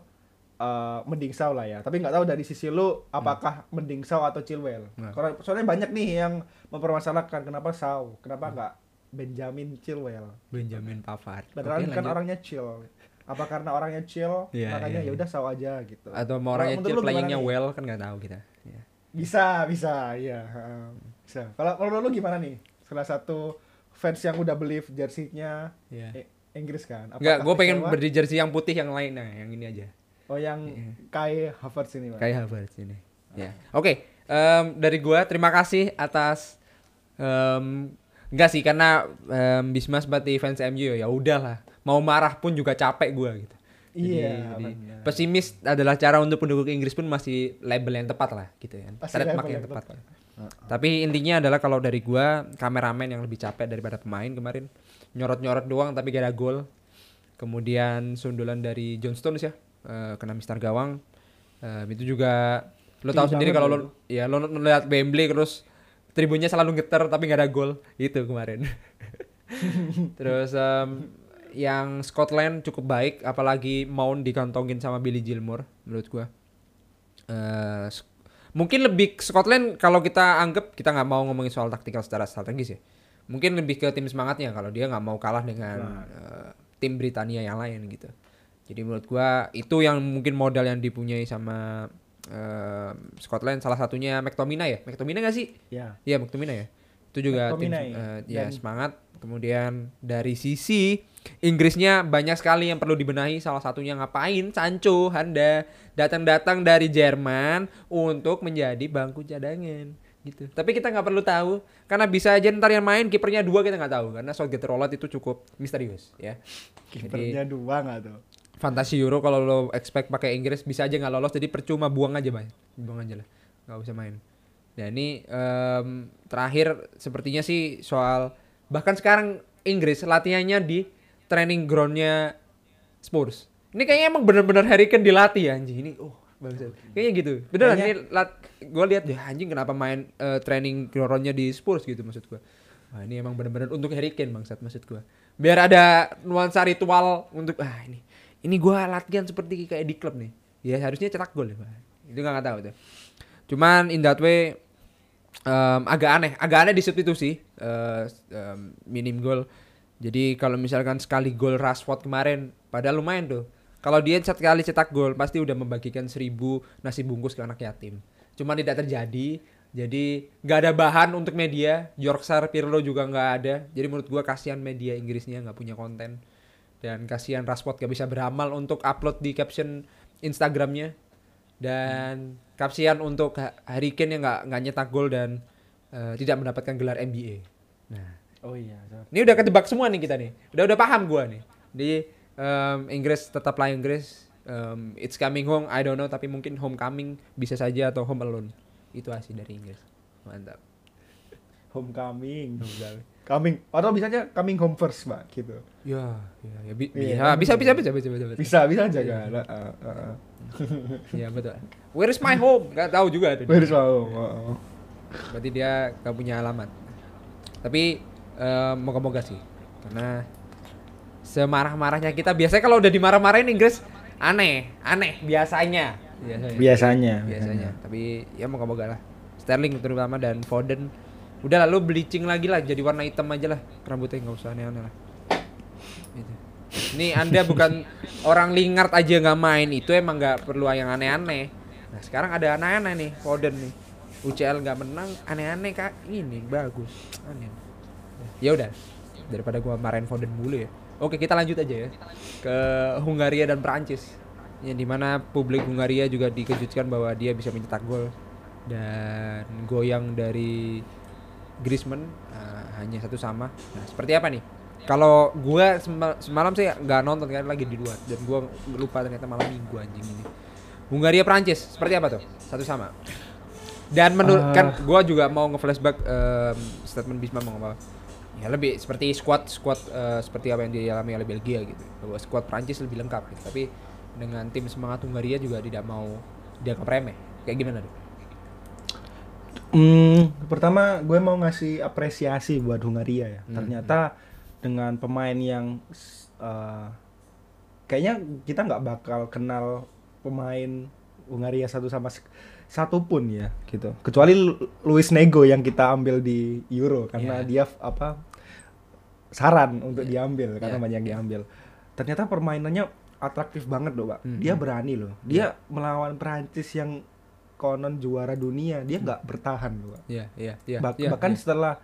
eh, mending Sau lah ya. Tapi nggak tahu dari sisi lu apakah mending Sau atau Chilwell. Nah. Karena soalnya banyak nih yang mempermasalahkan kenapa Sau, kenapa nggak Benjamin Chilwell. Benjamin Pavard. Padahal kan lanjut. orangnya chill. Apa karena orangnya chill, Iya, makanya iya, ya udah Sau aja gitu. atau mau orangnya chill playingnya well kan nggak tahu kita. Ya. Bisa, bisa, iya. heeh, Bisa. Kalau kalau lu gimana nih? Salah satu fans yang udah beli jersey-nya Ya. eh, Inggris kan? Enggak, gue pengen kecewa? beli jersey yang putih yang lain nah, yang ini aja. Oh yang Kai Havertz ini, Pak. Kai Havertz ini. Ya. Oke, dari gua terima kasih atas em, enggak sih karena em, Bisma seperti fans MU ya udahlah. Mau marah pun juga capek gua gitu. Iya, Jadi, pesimis adalah cara untuk pendukung Inggris pun masih label yang tepat lah gitu ya. Pasti Trademark yang tepat. tepat. Tapi intinya adalah kalau dari gua kameramen yang lebih capek daripada pemain kemarin nyorot-nyorot doang tapi gak ada gol. Kemudian sundulan dari John Stones ya eh, kena mistar gawang. Eh, itu juga lo tahu sendiri kalau lo ya lo melihat Wembley terus tribunnya selalu getar tapi gak ada gol itu kemarin. terus em, yang Scotland cukup baik apalagi Mount dikantongin sama Billy Gilmore menurut gua. S- mungkin lebih Scotland kalau kita anggap kita nggak mau ngomongin soal taktikal secara strategis ya. Mungkin lebih ke tim semangatnya kalau dia nggak mau kalah dengan eh, tim Britania yang lain gitu. Jadi menurut gua itu yang mungkin modal yang dipunyai sama eh, Scotland salah satunya McTominay ya. McTominay nggak sih? Ya. Iya McTominay ya. Itu juga tim McTominay. eh, ya Dan- semangat. Kemudian dari sisi Inggrisnya banyak sekali yang perlu dibenahi. Salah satunya ngapain? Sancho, Handa datang-datang dari Jerman untuk menjadi bangku cadangan gitu. Tapi kita nggak perlu tahu karena bisa aja ntar yang main kipernya dua kita nggak tahu karena Southgate Rollout itu cukup misterius ya. Kipernya dua nggak tuh? fantasi Euro kalau lo expect pakai Inggris bisa aja nggak lolos jadi percuma buang aja bay buang aja lah nggak usah main dan ini em, terakhir sepertinya sih soal bahkan sekarang Inggris latihannya di training groundnya Spurs. Ini kayaknya emang bener-bener Harry Kane dilatih ya anjing. Ini oh bangsat. Kayaknya gitu. Beneran Kayaknya- ini lat gue lihat ya anjing kenapa main eh, training groundnya di Spurs gitu maksud gue Wah ini emang bener-bener untuk Harry Kane bangsat maksud gue biar ada nuansa ritual untuk ah ini. Ini gua latihan seperti kayak di klub nih. Ya harusnya cetak gol ya itu nggak tahu tuh. Cuman in that way em, agak aneh agak aneh di substitusi eh, em, minim gol. Jadi kalau misalkan sekali gol Rashford kemarin padahal lumayan tuh. Kalau dia sekali cetak gol pasti udah membagikan seribu nasi bungkus ke anak yatim cuman tidak terjadi jadi nggak ada bahan untuk media. Yorkshire Pirlo juga nggak ada. Jadi menurut gua kasihan media Inggrisnya nggak punya konten. Dan kasihan Rashford gak bisa beramal untuk upload di caption Instagramnya dan kasihan untuk Ha- Harry Kane yang nggak nggak nyetak gol dan eh, tidak mendapatkan gelar NBA. Nah, Oh iya. ini udah ketebak semua nih kita nih. Udah udah paham gua nih. Di em, Inggris tetaplah Inggris. Em, it's coming home, I don't know tapi mungkin homecoming bisa saja atau home alone. Itu asli dari Inggris. Mantap. Homecoming. Coming. Atau bisanya coming home first, Pak, gitu. Ya, ya, ya bi- Iya. bisa, bisa, bisa, bisa, bisa, bisa, bisa. Bisa, bisa aja kan. Heeh, heeh. Ya betul. Where is my home? Gak tahu juga tuh. Where is my home? Heeh. Berarti dia gak punya alamat. Tapi eh, moga-moga sih, karena semarah-marahnya kita biasanya kalau udah dimarah-marahin Inggris aneh, aneh biasanya. Biasanya. Biasanya. biasanya. Tapi ya moga-moga lah. Sterling terutama dan Foden. Udah lalu bleaching lagi lah, jadi warna hitam aja lah rambutnya nggak usah aneh-aneh lah. Ini anda bukan orang Lingard aja nggak main itu emang nggak perlu yang aneh-aneh. Nah sekarang ada aneh-aneh nih Foden nih. UCL nggak menang aneh-aneh kak ini bagus aneh. Ya udah daripada gua marahin Foden dulu ya. Oke kita lanjut aja ya ke Hungaria dan Prancis. Yang di mana publik Hungaria juga dikejutkan bahwa dia bisa mencetak gol dan goyang dari Griezmann eh, hanya satu sama. Nah seperti apa nih? Kalau sema- semalam sih nggak nonton kan lagi di luar dan gua lupa ternyata malam minggu anjing ini. Hungaria Prancis seperti apa tuh? Satu sama. Dan menurut Eh. kan gua juga mau nge-flashback em, statement Bisma mau apa? Ya lebih seperti squad squad eh, seperti apa yang dialami oleh Belgia gitu. Bahwa squad Prancis lebih lengkap gitu. Tapi dengan tim semangat Hungaria juga tidak mau dianggap remeh. Kayak gimana tuh? Hmm, pertama gue mau ngasih apresiasi buat Hungaria ya. Hmm, Ternyata dengan pemain yang uh, kayaknya kita nggak bakal kenal pemain Hungaria satu sama satu pun ya gitu. Kecuali Lu- Luis Nego yang kita ambil di Euro karena Iya. dia apa saran untuk diambil karena Iya, banyak yang diambil. Ternyata permainannya atraktif banget loh, Pak. Hmm, Dia hmm. berani loh. Dia melawan Prancis yang konon juara dunia, dia nggak bertahan loh, Pak. Iya, iya, iya. Bah- iya, bahkan iya. setelah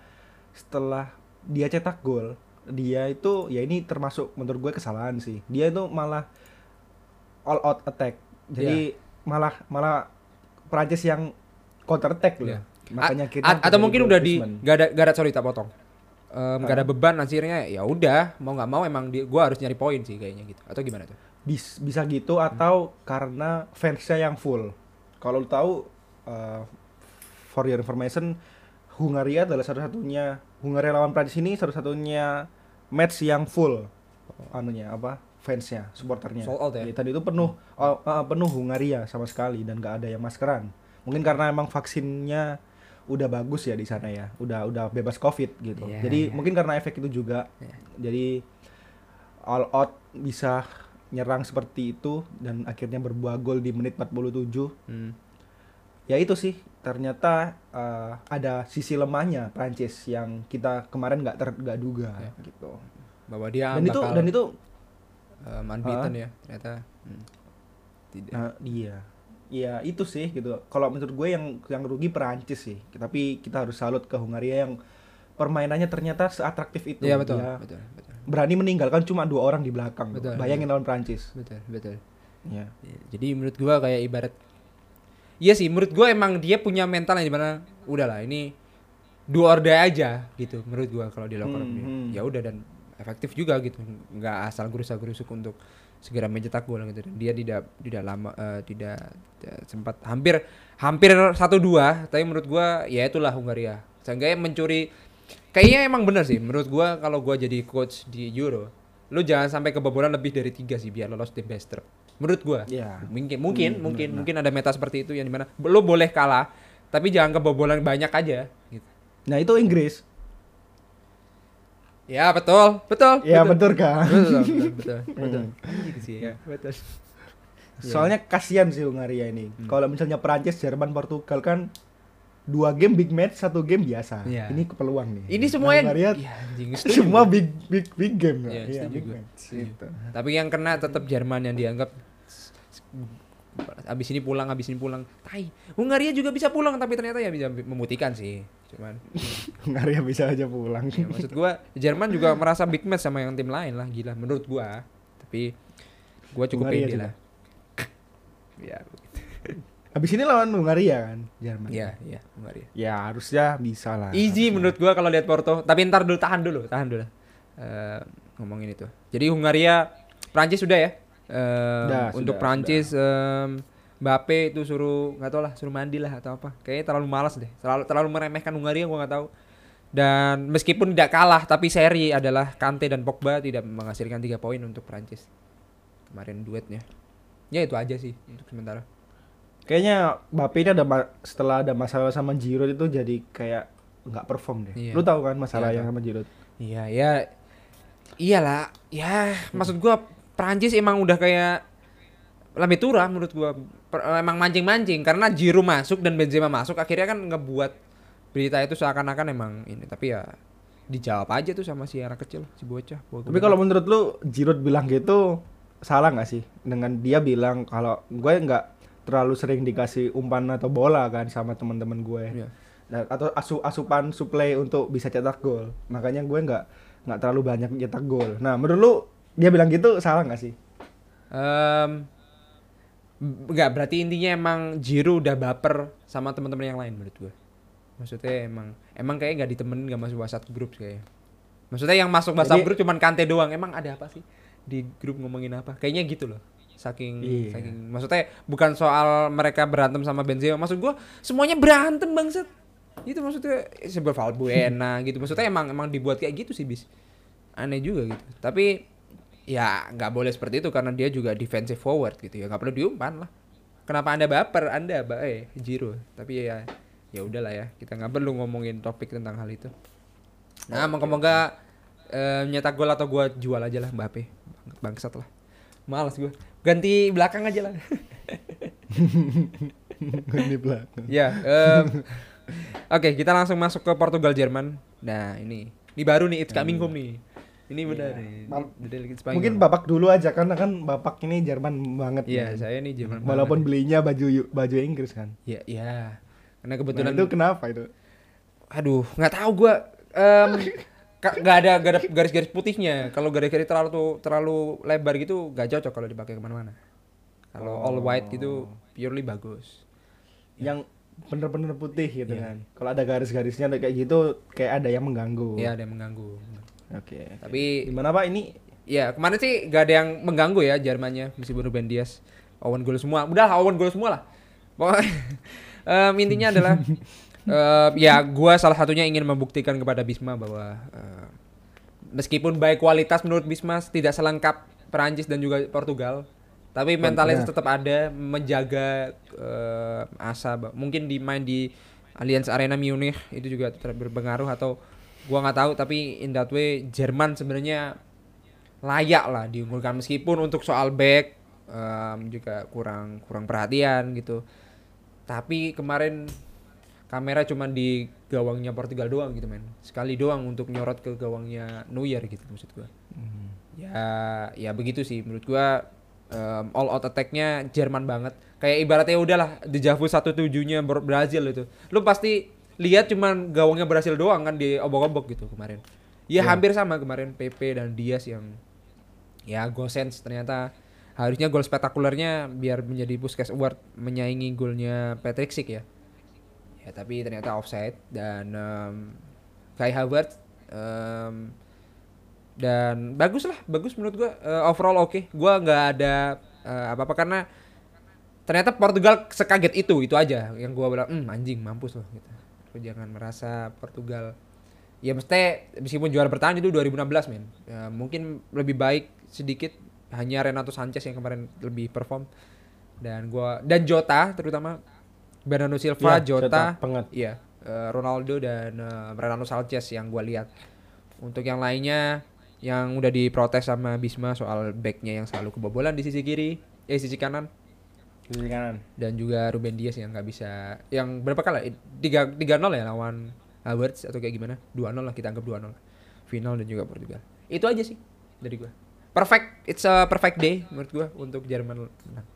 setelah dia cetak gol dia itu ya ini termasuk menurut gue kesalahan sih. Dia itu malah all out attack. Jadi malah malah Prancis yang counter attack loh. Iya. Makanya kita a- atau mungkin udah di gak ada gak ada sorry tak potong. Em, gak ada beban akhirnya ya udah mau nggak mau emang di, gua harus nyari poin sih kayaknya gitu. Atau gimana tuh? Bis- bisa gitu atau karena fansnya yang full. Kalau lu tahu uh, for your information Hungaria adalah satu-satunya Hungaria lawan Prancis ini satu-satunya match yang full anunya apa fansnya supporternya. Sold out ya? Jadi tadi itu penuh oh, uh, penuh Hungaria sama sekali dan gak ada yang maskeran. Mungkin karena emang vaksinnya udah bagus ya di sana ya, udah udah bebas covid gitu. Iya, Jadi iya. mungkin karena efek itu juga. Iya. Jadi all out bisa nyerang seperti itu dan akhirnya berbuah gol di menit 47 hmm. Ya itu sih. Ternyata eh, ada sisi lemahnya Prancis yang kita kemarin nggak nggak duga Ya. gitu. Bahwa dia dan itu dan itu em, unbeaten ya ternyata. Hmm. tidak. Nah, iya. Iya itu sih gitu. Kalau menurut gue yang yang rugi Prancis sih. Tapi kita harus salut ke Hungaria yang permainannya ternyata seatraktif itu. Iya betul Dia betul betul. Berani meninggalkan cuma dua orang di belakang. Betul, bayangin lawan Prancis. Betul betul. Ya Jadi menurut gua kayak ibarat Iya sih, menurut gua emang dia punya mental yang di mana udahlah ini dua order aja gitu menurut gua kalau di locker room Hmm, hmm. Ya udah dan efektif juga gitu. nggak asal gerusak-gerusuk untuk segera mencetak gol gitu. Dan dia tidak tidak lama eh, tidak, tidak sempat hampir hampir satu dua tapi menurut gua ya itulah Hungaria. Seenggaknya mencuri kayaknya emang bener sih menurut gua kalau gua jadi coach di Euro lu jangan sampai kebobolan lebih dari tiga sih biar lolos tim best. Menurut gua ya mungkin mungkin Hmm, mungkin mungkin ada meta seperti itu yang di mana lo boleh kalah tapi jangan kebobolan banyak aja gitu nah itu Inggris ya betul betul ya betul kan betul betul betul, betul. Hmm. Anjing sih ya betul Soalnya kasihan sih Hungaria ini. Hmm. Kalau misalnya Prancis, Jerman, Portugal kan dua game big match, satu game biasa. Iya. Ini peluang nih. ini Nah, semuanya Hungaria ya, anjing, semua big big big game. Iya, Iya, setuju big match. Gitu. tapi yang kena tetap Jerman yang dianggap abis ini pulang abis ini pulang tai Hungaria juga bisa pulang tapi ternyata ya bisa memutihkan sih cuman Hungaria bisa aja pulang. ya, maksud gua Jerman juga merasa big match sama yang tim lain lah gila menurut gua tapi gua cukup Hungaria pede juga. lah ya Habis ini lawan Hungaria kan, Jerman. Iya, iya, Hungaria. Ya harusnya bisa lah. Easy menurut gua kalau lihat Porto. Tapi ntar dulu tahan dulu, tahan dulu. Eh, ngomongin itu. Jadi Hungaria, Prancis sudah ya. Udah, untuk sudah, Prancis em, Mbappe itu suruh nggak tahu lah, suruh mandi lah atau apa. Kayaknya terlalu malas deh. Terlalu terlalu meremehkan Hungaria gua nggak tahu. Dan meskipun tidak kalah tapi seri adalah Kante dan Pogba tidak menghasilkan tiga poin untuk Prancis. Kemarin duetnya. Ya itu aja sih untuk sementara. Kayaknya Mbappe ini ada setelah ada masalah sama Giroud itu jadi kayak nggak perform deh. Iya. Lu tahu kan masalah Iya, yang sama Giroud? Iya, ya. Iyalah, ya maksud gua Prancis emang udah kayak lambe tura menurut gua. Per- emang mancing-mancing. Karena Giroud masuk dan Benzema masuk akhirnya kan ngebuat berita itu seakan-akan emang ini. Tapi ya dijawab aja tuh sama si anak kecil si bocah. Tapi kalau menurut lu Giroud bilang gitu salah nggak sih? Dengan dia bilang kalau gue nggak terlalu sering dikasih umpan atau bola kan sama teman-teman gue Iya. Dan- atau asu asupan suplai untuk bisa cetak gol. Makanya gue nggak nggak terlalu banyak cetak gol. Nah menurut lu dia bilang gitu salah nggak sih Em, enggak berarti intinya emang Giroud udah baper sama teman-teman yang lain menurut gua. Maksudnya emang emang kayak nggak ditemenin nggak masuk WhatsApp grup kayak. Maksudnya yang masuk WhatsApp Jadi- grup cuman Kante doang. Emang ada apa sih di grup ngomongin apa? Kayaknya gitu loh. Saking Iya. saking maksudnya bukan soal mereka berantem sama Benzema. Maksud gua semuanya berantem bangsat. Itu maksudnya sebel Valbuena gitu. Maksudnya emang emang dibuat kayak gitu sih bis. Aneh juga gitu. Tapi ya nggak boleh seperti itu karena dia juga defensive forward gitu ya. Nggak perlu diumpan lah. Kenapa anda baper? Anda ba eh Jiro. Tapi ya ya udahlah ya. Kita nggak perlu ngomongin topik tentang hal itu. Nah moga-moga eh, nyetak gol atau gua jual aja lah Mbappe Bang- bangsat lah. Malas gua. Ganti belakang aja lah. Di belakang. Ya em, oke kita langsung masuk ke Portugal Jerman. Nah ini. Ini baru nih it's coming home nih ini benar nih Delegate Spanyol. mungkin bapak dulu aja karena kan bapak ini Jerman banget Iya, kan. saya nih Jerman. walaupun belinya baju baju Inggris kan ya ya. Karena nah, kebetulan itu kenapa itu aduh, nggak tahu gua ka- nggak ada nggak ada garis-garis putihnya. Kalau garis-garis terlalu terlalu lebar gitu nggak cocok kalau dipakai ke mana-mana. Kalau Oh. all white gitu purely bagus. Yang bener-bener putih gitu Iya. kan. Kalau ada garis-garisnya kayak gitu kayak ada yang mengganggu. Iya, ada yang mengganggu. Oke. Tapi Gimana Pak ini? ya kemarin sih gak ada yang mengganggu ya Jermannya meskipun Ruben Dias Owen goal semua. Udah Owen goal semua lah. Pokoknya em, intinya adalah em, ya gua salah satunya ingin membuktikan kepada Bisma bahwa em, meskipun baik kualitas menurut Bisma tidak selengkap Perancis dan juga Portugal, tapi mentalitas tetap ada menjaga em, asa. Mungkin di main di Allianz Arena Munich itu juga berpengaruh atau gua nggak tahu tapi in that way Jerman sebenarnya layak lah diunggulkan. Meskipun untuk soal back em, juga kurang kurang perhatian gitu. Tapi kemarin kamera cuma di gawangnya Portugal doang gitu men. Sekali doang untuk nyorot ke gawangnya Neuer gitu maksud gua. Ya ya begitu sih. Menurut gua em, all out attack-nya Jerman banget. Kayak ibaratnya udahlah dejavu satu tujuhnya Brazil itu. Lu pasti lihat cuman gawangnya Brazil doang kan di obok-obok gitu kemarin. Ya hampir sama kemarin PP dan Diaz yang ya Gosens ternyata. Harusnya gol spektakulernya biar menjadi Puskas Award menyaingi golnya Patrick Schick ya. Ya tapi ternyata offside dan em, Kai Havertz em, dan bagus lah bagus menurut gua Eh, overall oke. Gua nggak ada eh, apa-apa karena ternyata Portugal sekaget itu itu aja yang gua bilang hmm, anjing mampus loh gitu Lu jangan merasa Portugal. Ya mesti meskipun juara bertahan itu 2016 men. Ya, mungkin lebih baik sedikit hanya Renato Sanchez yang kemarin lebih perform. Dan gua dan Jota terutama Bernardo Silva Iya, Jota Jota iya eh, Ronaldo dan eh, Renato Sanchez yang gua lihat. Untuk yang lainnya yang udah diprotes sama Bisma soal backnya yang selalu kebobolan di sisi kiri eh sisi kanan Kiri kanan. dan juga Ruben Dias yang nggak bisa yang berapa kali tiga tiga nol ya lawan Havertz atau kayak gimana? dua nol lah kita anggap dua nol final dan juga Portugal. Itu aja sih dari gua. Perfect it's a perfect day menurut gua untuk Jerman. Menang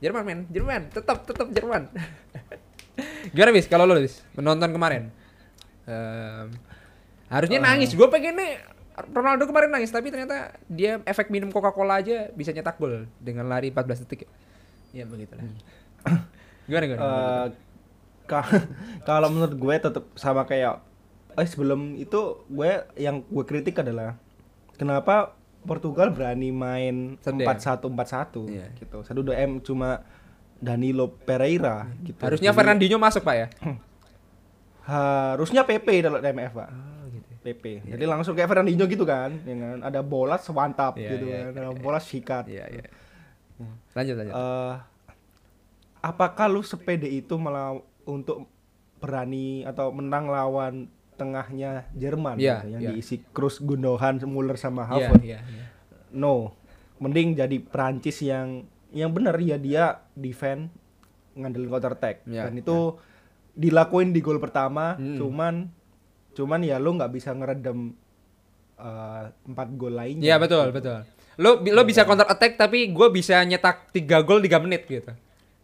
Jerman men. Jerman tetap tetap Jerman. Gimana bis? Kalau lo bis? Menonton kemarin? Em, harusnya nangis. Gue pengennya Ronaldo kemarin nangis tapi ternyata dia efek minum Coca-Cola aja bisa nyetak gol dengan lari 14 detik ya. Ya begitulah. gimana gimana? Eh, ka- kalau menurut gue tetap sama kayak eh sebelum itu gue yang gue kritik adalah kenapa Portugal berani main Sendiri. 4-1 4-1 Iya. gitu. 1 2 M cuma Danilo Pereira gitu. Harusnya Jadi, Fernandinho masuk pak ya? harusnya PP dalam DMF, Pak. Oh gitu. PP. Jadi langsung kayak Fernandinho gitu kan, ya kan? Ada bola sewantap Iya, gitu iya, kan. iya, Ada iya. bola sikat. Iya iya. Lanjut lanjut. Eh, apakah lu sepede itu melaw untuk berani atau menang lawan tengahnya Jerman Iya, gitu, yang iya. diisi Kroos, Gundogan, Muller sama Iya Havertz? iya iya. No. Mending jadi Prancis yang yang benar ya dia defend ngandelin counter attack. Iya, Dan itu dilakuin di gol pertama, Hmm. cuman cuman ya lu nggak bisa ngeredem eh, empat gol lainnya. Iya betul betul. Lo lo bisa counter attack tapi gue bisa nyetak 3 gol 3 menit gitu.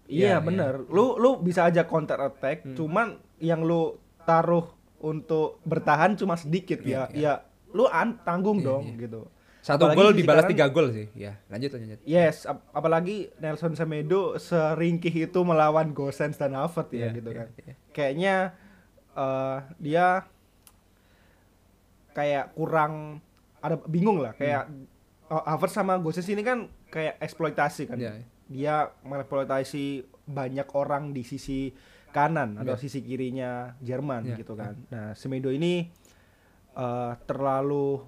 Iya Hmm. bener. Lu lu bisa aja counter attack, cuman yang lu taruh untuk bertahan cuma sedikit Iya, ya. Ya lu an tanggung dong gitu. Satu Apalagi gol dibalas kanan- 3 gol sih. Ya, lanjut lanjut. Yes, ap- apalagi Nelson Semedo seringkih itu melawan Gosens dan Havertz ya Iya, gitu iya, kan. iya. Kayaknya eh, dia kayak kurang ada bingung lah kayak oh, Havertz sama Gosens ini kan kayak eksploitasi kan. Iya. Dia mengeksploitasi banyak orang di sisi kanan atau Iya. sisi kirinya Jerman Iya, gitu kan. Nah, Semedo ini eh, terlalu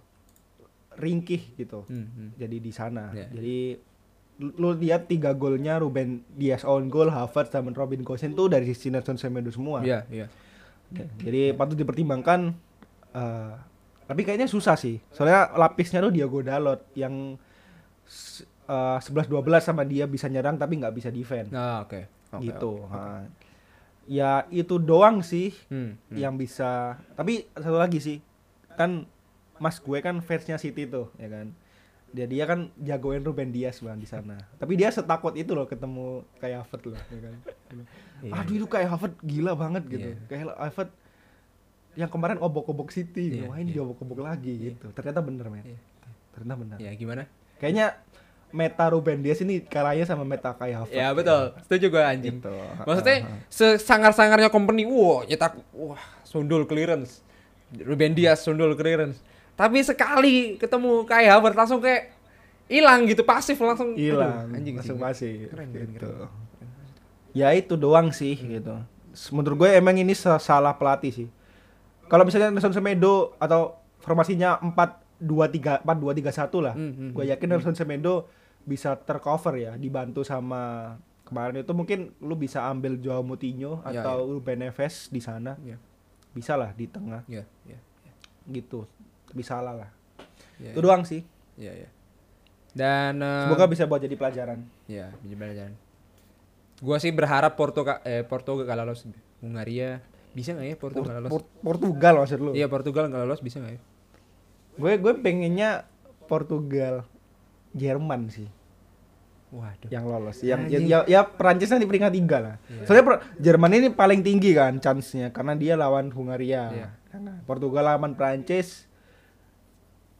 ringkih gitu Hmm, hmm. jadi di sana. Iya. Jadi lu lihat tiga golnya Ruben Dias on goal, Havertz dan Robin Gosens tuh dari sisi Nelson Semedo semua. Iya iya. Jadi patut dipertimbangkan. eh, tapi kayaknya susah sih. Soalnya lapisnya tuh Diego Dalot yang s- eh, 11-12 sama dia bisa nyerang tapi nggak bisa defend. Nah, oke. Oke, gitu. oke. Nah, ya itu doang sih Hmm, hmm. yang bisa. Tapi satu lagi sih, kan Mas gue kan fansnya City tuh, ya kan. Dia dia kan jagoin Ruben Dias bang di sana. Tapi dia setakut itu loh ketemu kayak Havertz loh, ya kan. Iya. Aduh itu kayak Havertz gila banget gitu. Iya. Kayak Havertz yang kemarin obok-obok City, wah ini iya. diobok-obok lagi gitu. Ternyata bener men. Iya. Ternyata bener. Ya gimana? Kayaknya meta Ruben Dias ini kalahnya sama meta Kai Havertz. Ya betul, setuju gue anjing. Gitu. Maksudnya sesangar-sangarnya company, wah nyetak, wah sundul clearance. Ruben Dias sundul clearance. Tapi sekali ketemu Kai Havertz langsung kayak hilang gitu, pasif langsung. hilang anjing langsung masih Keren, keren, gitu. keren. Ya itu doang sih gitu. Menurut gue emang ini sa- salah pelatih sih. Kalau misalnya Nelson Semedo atau formasinya 4 2 3 4 2 3 1 lah. Hmm, hmm, gue yakin Nelson Semedo bisa tercover ya dibantu sama kemarin itu mungkin lu bisa ambil Joao Moutinho Ya, atau Ruben Neves di sana. Ya. Bisa lah di tengah Iya, iya. gitu. Tapi salah lah. Iya, Itu doang sih. Iya, iya. Dan eh, Semoga bisa buat jadi pelajaran. ya, bisa belajar. Gua sih berharap Porto eh Porto gak lolos Hungaria bisa nggak ya Porto nggak lolos? Port- Portugal maksud lu? Iya Portugal nggak lolos bisa nggak ya? Gue gue pengennya Portugal Jerman sih Waduh. yang lolos. Yang ya, ya, ya Prancis nanti peringkat tiga lah. Iya. Soalnya per- Jerman ini paling tinggi kan chance-nya karena dia lawan Hungaria. Iya. Nah, Portugal lawan Prancis.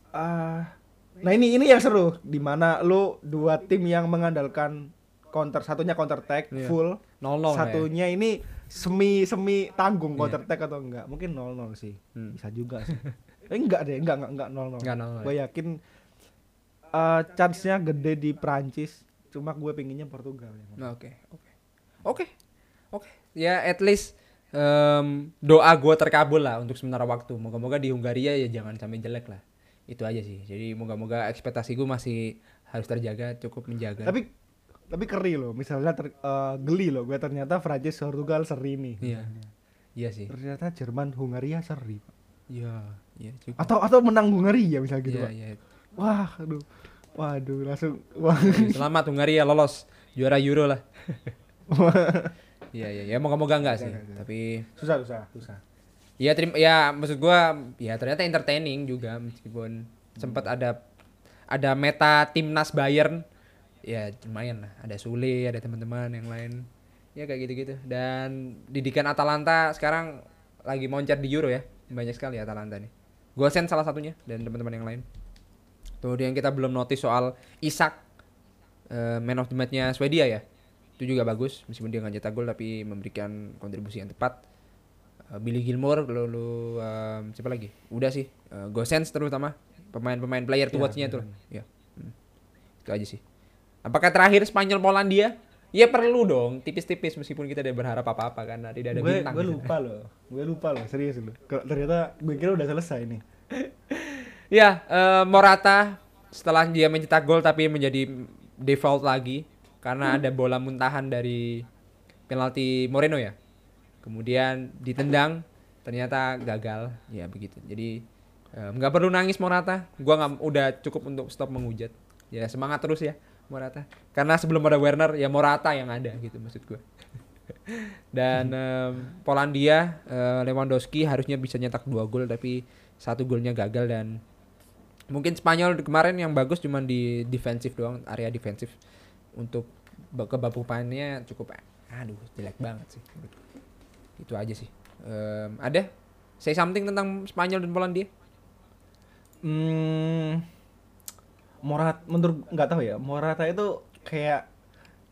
Ah, nah ini ini yang seru di mana lu dua tim yang mengandalkan counter satunya counter attack Iya. full, Nol nol. satunya ini semi semi tanggung Iya. counter attack atau enggak? Mungkin 0-0 sih. Hmm. Bisa juga sih. eh enggak deh, enggak enggak enggak 0-0. Nggak nol. Gue yakin eh chance-nya gede di Prancis. Cuma gue pengennya Portugal ya. Oke, oke. Oke. Oke. Ya at least em, doa gue terkabul lah untuk sementara waktu. Moga-moga di Hungaria ya jangan sampai jelek lah. Itu aja sih. Jadi moga-moga ekspektasi gue masih harus terjaga, cukup menjaga. Tapi tapi keri loh, misalnya ter- eh, geli loh gue ternyata Prancis Portugal seri nih. iya. Iya sih. Ternyata Jerman Hungaria seri. Pak. Iya, iya juga. Atau atau menang Hungaria misalnya gitu, Iya, Pak. iya. Wah, aduh. Waduh, langsung wah. Selamat Hungaria lolos juara Euro lah. Iya, iya, ya moga-moga enggak sih. Tapi susah, susah, susah. ya terima ya maksud gua ya ternyata entertaining juga meskipun sempat ada ada meta timnas Bayern ya lumayan lah. Ada Sule ada teman-teman yang lain. Ya kayak gitu-gitu. Dan didikan Atalanta sekarang lagi moncat di Euro ya. Banyak sekali Atalanta nih. Gosen salah satunya dan teman-teman yang lain. Kemudian kita belum notice soal Isak eh, man of the match-nya Swedia ya. Itu juga bagus meskipun dia nggak cetak gol tapi memberikan kontribusi yang tepat. Uh, Billy Gilmore lalu um, siapa lagi? Udah sih. Uh, Gosens terutama. Pemain-pemain player to Ya, watch-nya tuh benar. ya Hmm. itu aja sih apakah terakhir Spanyol Polandia ya perlu dong tipis-tipis meskipun kita tidak berharap apa-apa karena tidak ada gue bintang gue lupa loh gue lupa loh serius loh Kalau ternyata gue kira udah selesai nih Ya, eh, Morata setelah dia mencetak gol tapi menjadi default lagi karena ada bola muntahan dari penalti Moreno ya. Kemudian ditendang ternyata gagal. Ya begitu. Jadi eh, nggak perlu nangis Morata. Gua nggak udah cukup untuk stop menghujat. Ya semangat terus ya Morata. Karena sebelum ada Werner ya Morata yang ada gitu maksud gua. Dan em, Polandia eh, Lewandowski harusnya bisa nyetak dua gol tapi satu golnya gagal dan mungkin Spanyol kemarin yang bagus cuman di defensif doang area defensif. Untuk ba- kebapupannya cukup aduh jelek banget sih itu aja sih. Em, ada? Say something tentang Spanyol dan Polandia? Hmm, Morata menurut nggak tahu ya Morata itu kayak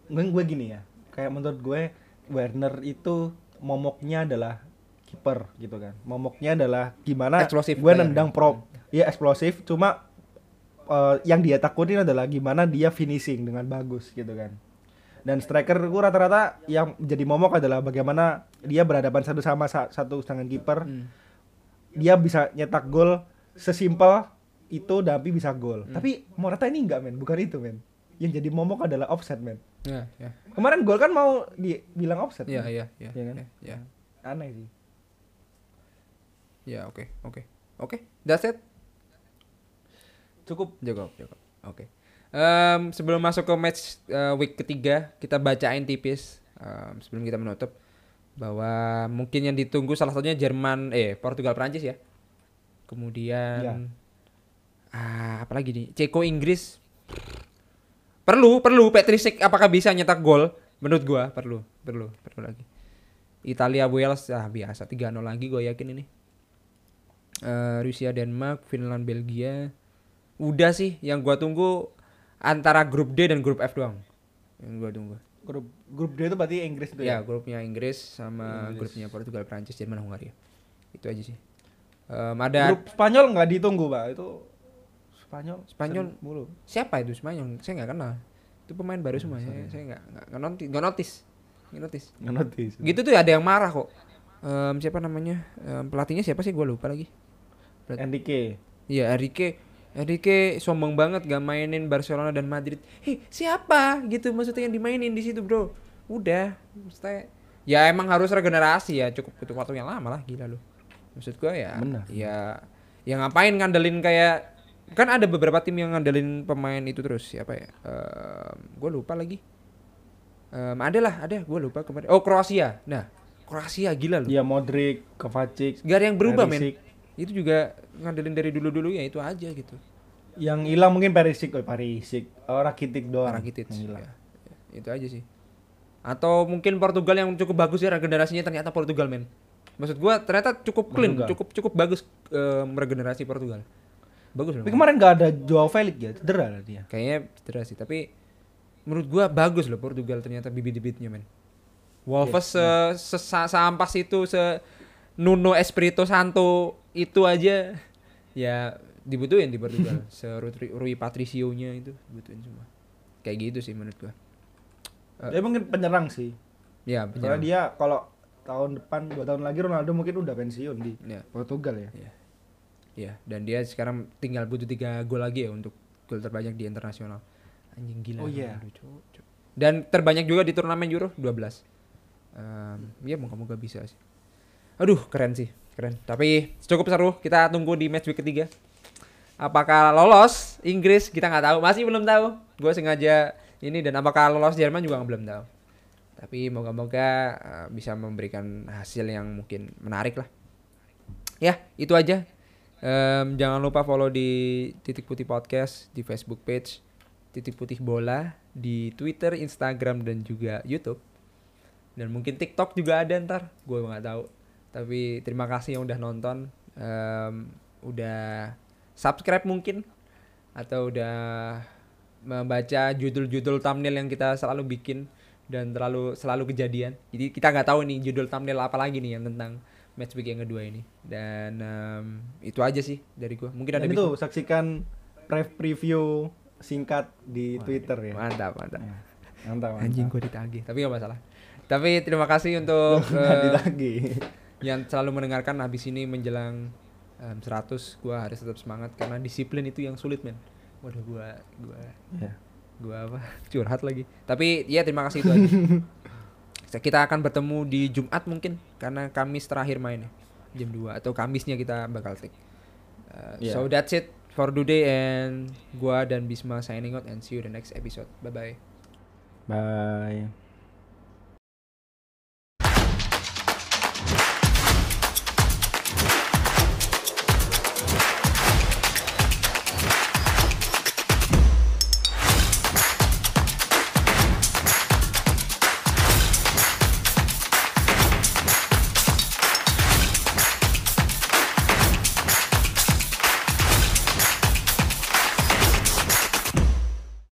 gue gue gini ya kayak menurut gue Werner itu momoknya adalah kiper gitu kan. Momoknya adalah gimana Explosive gue nendang pro ya eksplosif cuma eh, yang dia takutin adalah gimana dia finishing dengan bagus gitu kan. Dan striker gue rata-rata yang jadi momok adalah bagaimana dia berhadapan satu sama sa- satu dengan kiper. Hmm. dia bisa nyetak gol sesimpel itu tapi bisa gol. Hmm. Tapi Morata ini enggak men, bukan itu men. Yang jadi momok adalah offset men. ya ya Kemarin gol kan mau dibilang offset. ya ya ya Iya kan? ya ya Aneh sih. ya oke oke oke that's it Cukup. Cukup, cukup. Oke. Em, sebelum masuk ke match eh, week ketiga, kita bacain tipis em, sebelum kita menutup bahwa mungkin yang ditunggu salah satunya Jerman, eh Portugal Prancis ya. Kemudian Ya. Ah apa lagi nih? Ceko Inggris. Perlu, perlu Petrisic apakah bisa nyetak gol? Menurut gua perlu, perlu, perlu lagi. Italia Wales ah biasa 3-0 lagi gue yakin ini. Eh, Rusia Denmark, Finland Belgia. Udah sih yang gua tunggu antara grup D dan grup F doang. Yang gua tunggu. Grup grup D itu berarti Inggris itu Ya, ya. grupnya Inggris sama Inggris. grupnya Portugal, Prancis, Jerman, Hungaria. Itu aja sih. Em, ada Grup Spanyol nggak ditunggu, Pak. Itu Spanyol. Spanyol. mulu. siapa itu Spanyol? Saya nggak kenal. Itu pemain baru semua. Saya saya nggak nggak nggak notice, nggak notice. Nggak notice. Nggak notice. Gitu tuh ada yang marah kok. Em, siapa namanya? Pelatihnya siapa sih? Gua lupa lagi. Enrique. Iya, Enrique. Enrique sombong banget gak mainin Barcelona dan Madrid. Hei, siapa gitu maksudnya yang dimainin di situ, Bro? Udah, maksudnya ya emang harus regenerasi ya, cukup butuh waktu yang lama lah, gila lu. Maksud gua ya Benar. ya ya ngapain ngandelin kayak kan ada beberapa tim yang ngandelin pemain itu terus siapa ya? Em, gua lupa lagi. Em, ada lah, ada, gua lupa kemarin. Oh, Kroasia. Nah, Kroasia gila lu. Iya Modric, Kovacic. Gak ada yang berubah, men. Itu juga ngandelin dari dulu-dulu ya itu aja gitu. Yang hilang mungkin Perisic, oh Perisic. Oh Rakitic doang. Rakitic ya. Itu aja sih atau mungkin Portugal yang cukup bagus ya regenerasinya ternyata Portugal men maksud gua ternyata cukup clean Portugal. cukup cukup bagus eh, regenerasi Portugal bagus loh Tapi kemarin nggak ada Joao Felix ya, cedera lah dia. kayaknya cedera sih tapi menurut gua bagus loh Portugal ternyata bibit-bibitnya men Wolves se, se seampas itu se Nuno Espirito Santo itu aja ya dibutuhin di Portugal se Rui, Rui Patricio-nya itu dibutuhin semua kayak gitu sih menurut gua Eh. Dia mungkin penyerang sih. ya penyerang. Soalnya dia kalau tahun depan dua tahun lagi Ronaldo mungkin udah pensiun di Ya. Portugal ya. Iya, dan dia sekarang tinggal butuh tiga gol lagi ya untuk gol terbanyak di internasional. Anjing gila. Oh, iya. Cowok. Dan terbanyak juga di turnamen Euro 12. Ehm, ya moga-moga bisa sih. Aduh, keren sih, keren. Tapi cukup seru. Kita tunggu di match week ketiga. Apakah lolos Inggris kita nggak tahu, masih belum tahu. Gue sengaja ini dan apakah lolos Jerman juga belum tahu. Tapi moga-moga eh, bisa memberikan hasil yang mungkin menarik lah. Ya, itu aja. Em, jangan lupa follow di Titik Putih Podcast di Facebook page Titik Putih Bola di Twitter, Instagram dan juga YouTube. Dan mungkin TikTok juga ada ntar, gue nggak tahu. Tapi terima kasih yang udah nonton, Em, udah subscribe mungkin atau udah membaca judul-judul thumbnail yang kita selalu bikin dan terlalu selalu kejadian. Jadi kita nggak tahu nih judul thumbnail apa lagi nih yang tentang match week yang kedua ini. Dan em, itu aja sih dari gua. Mungkin ada Dan Bisma. itu saksikan pre- preview singkat di Twitter ya. Mantap, mantap. Mantap, mantap. Anjing gua ditagih, tapi nggak masalah. Tapi terima kasih untuk ditagih. yang selalu mendengarkan habis ini menjelang em, 100 gua harus tetap semangat karena disiplin itu yang sulit men. Waduh gua gua Ya. gua apa curhat lagi tapi ya terima kasih itu aja kita akan bertemu di Jumat mungkin karena Kamis terakhir mainnya jam 2 atau Kamisnya kita bakal take Uh, Yeah. so that's it for today and gua dan Bisma signing out and see you the next episode bye bye Bye.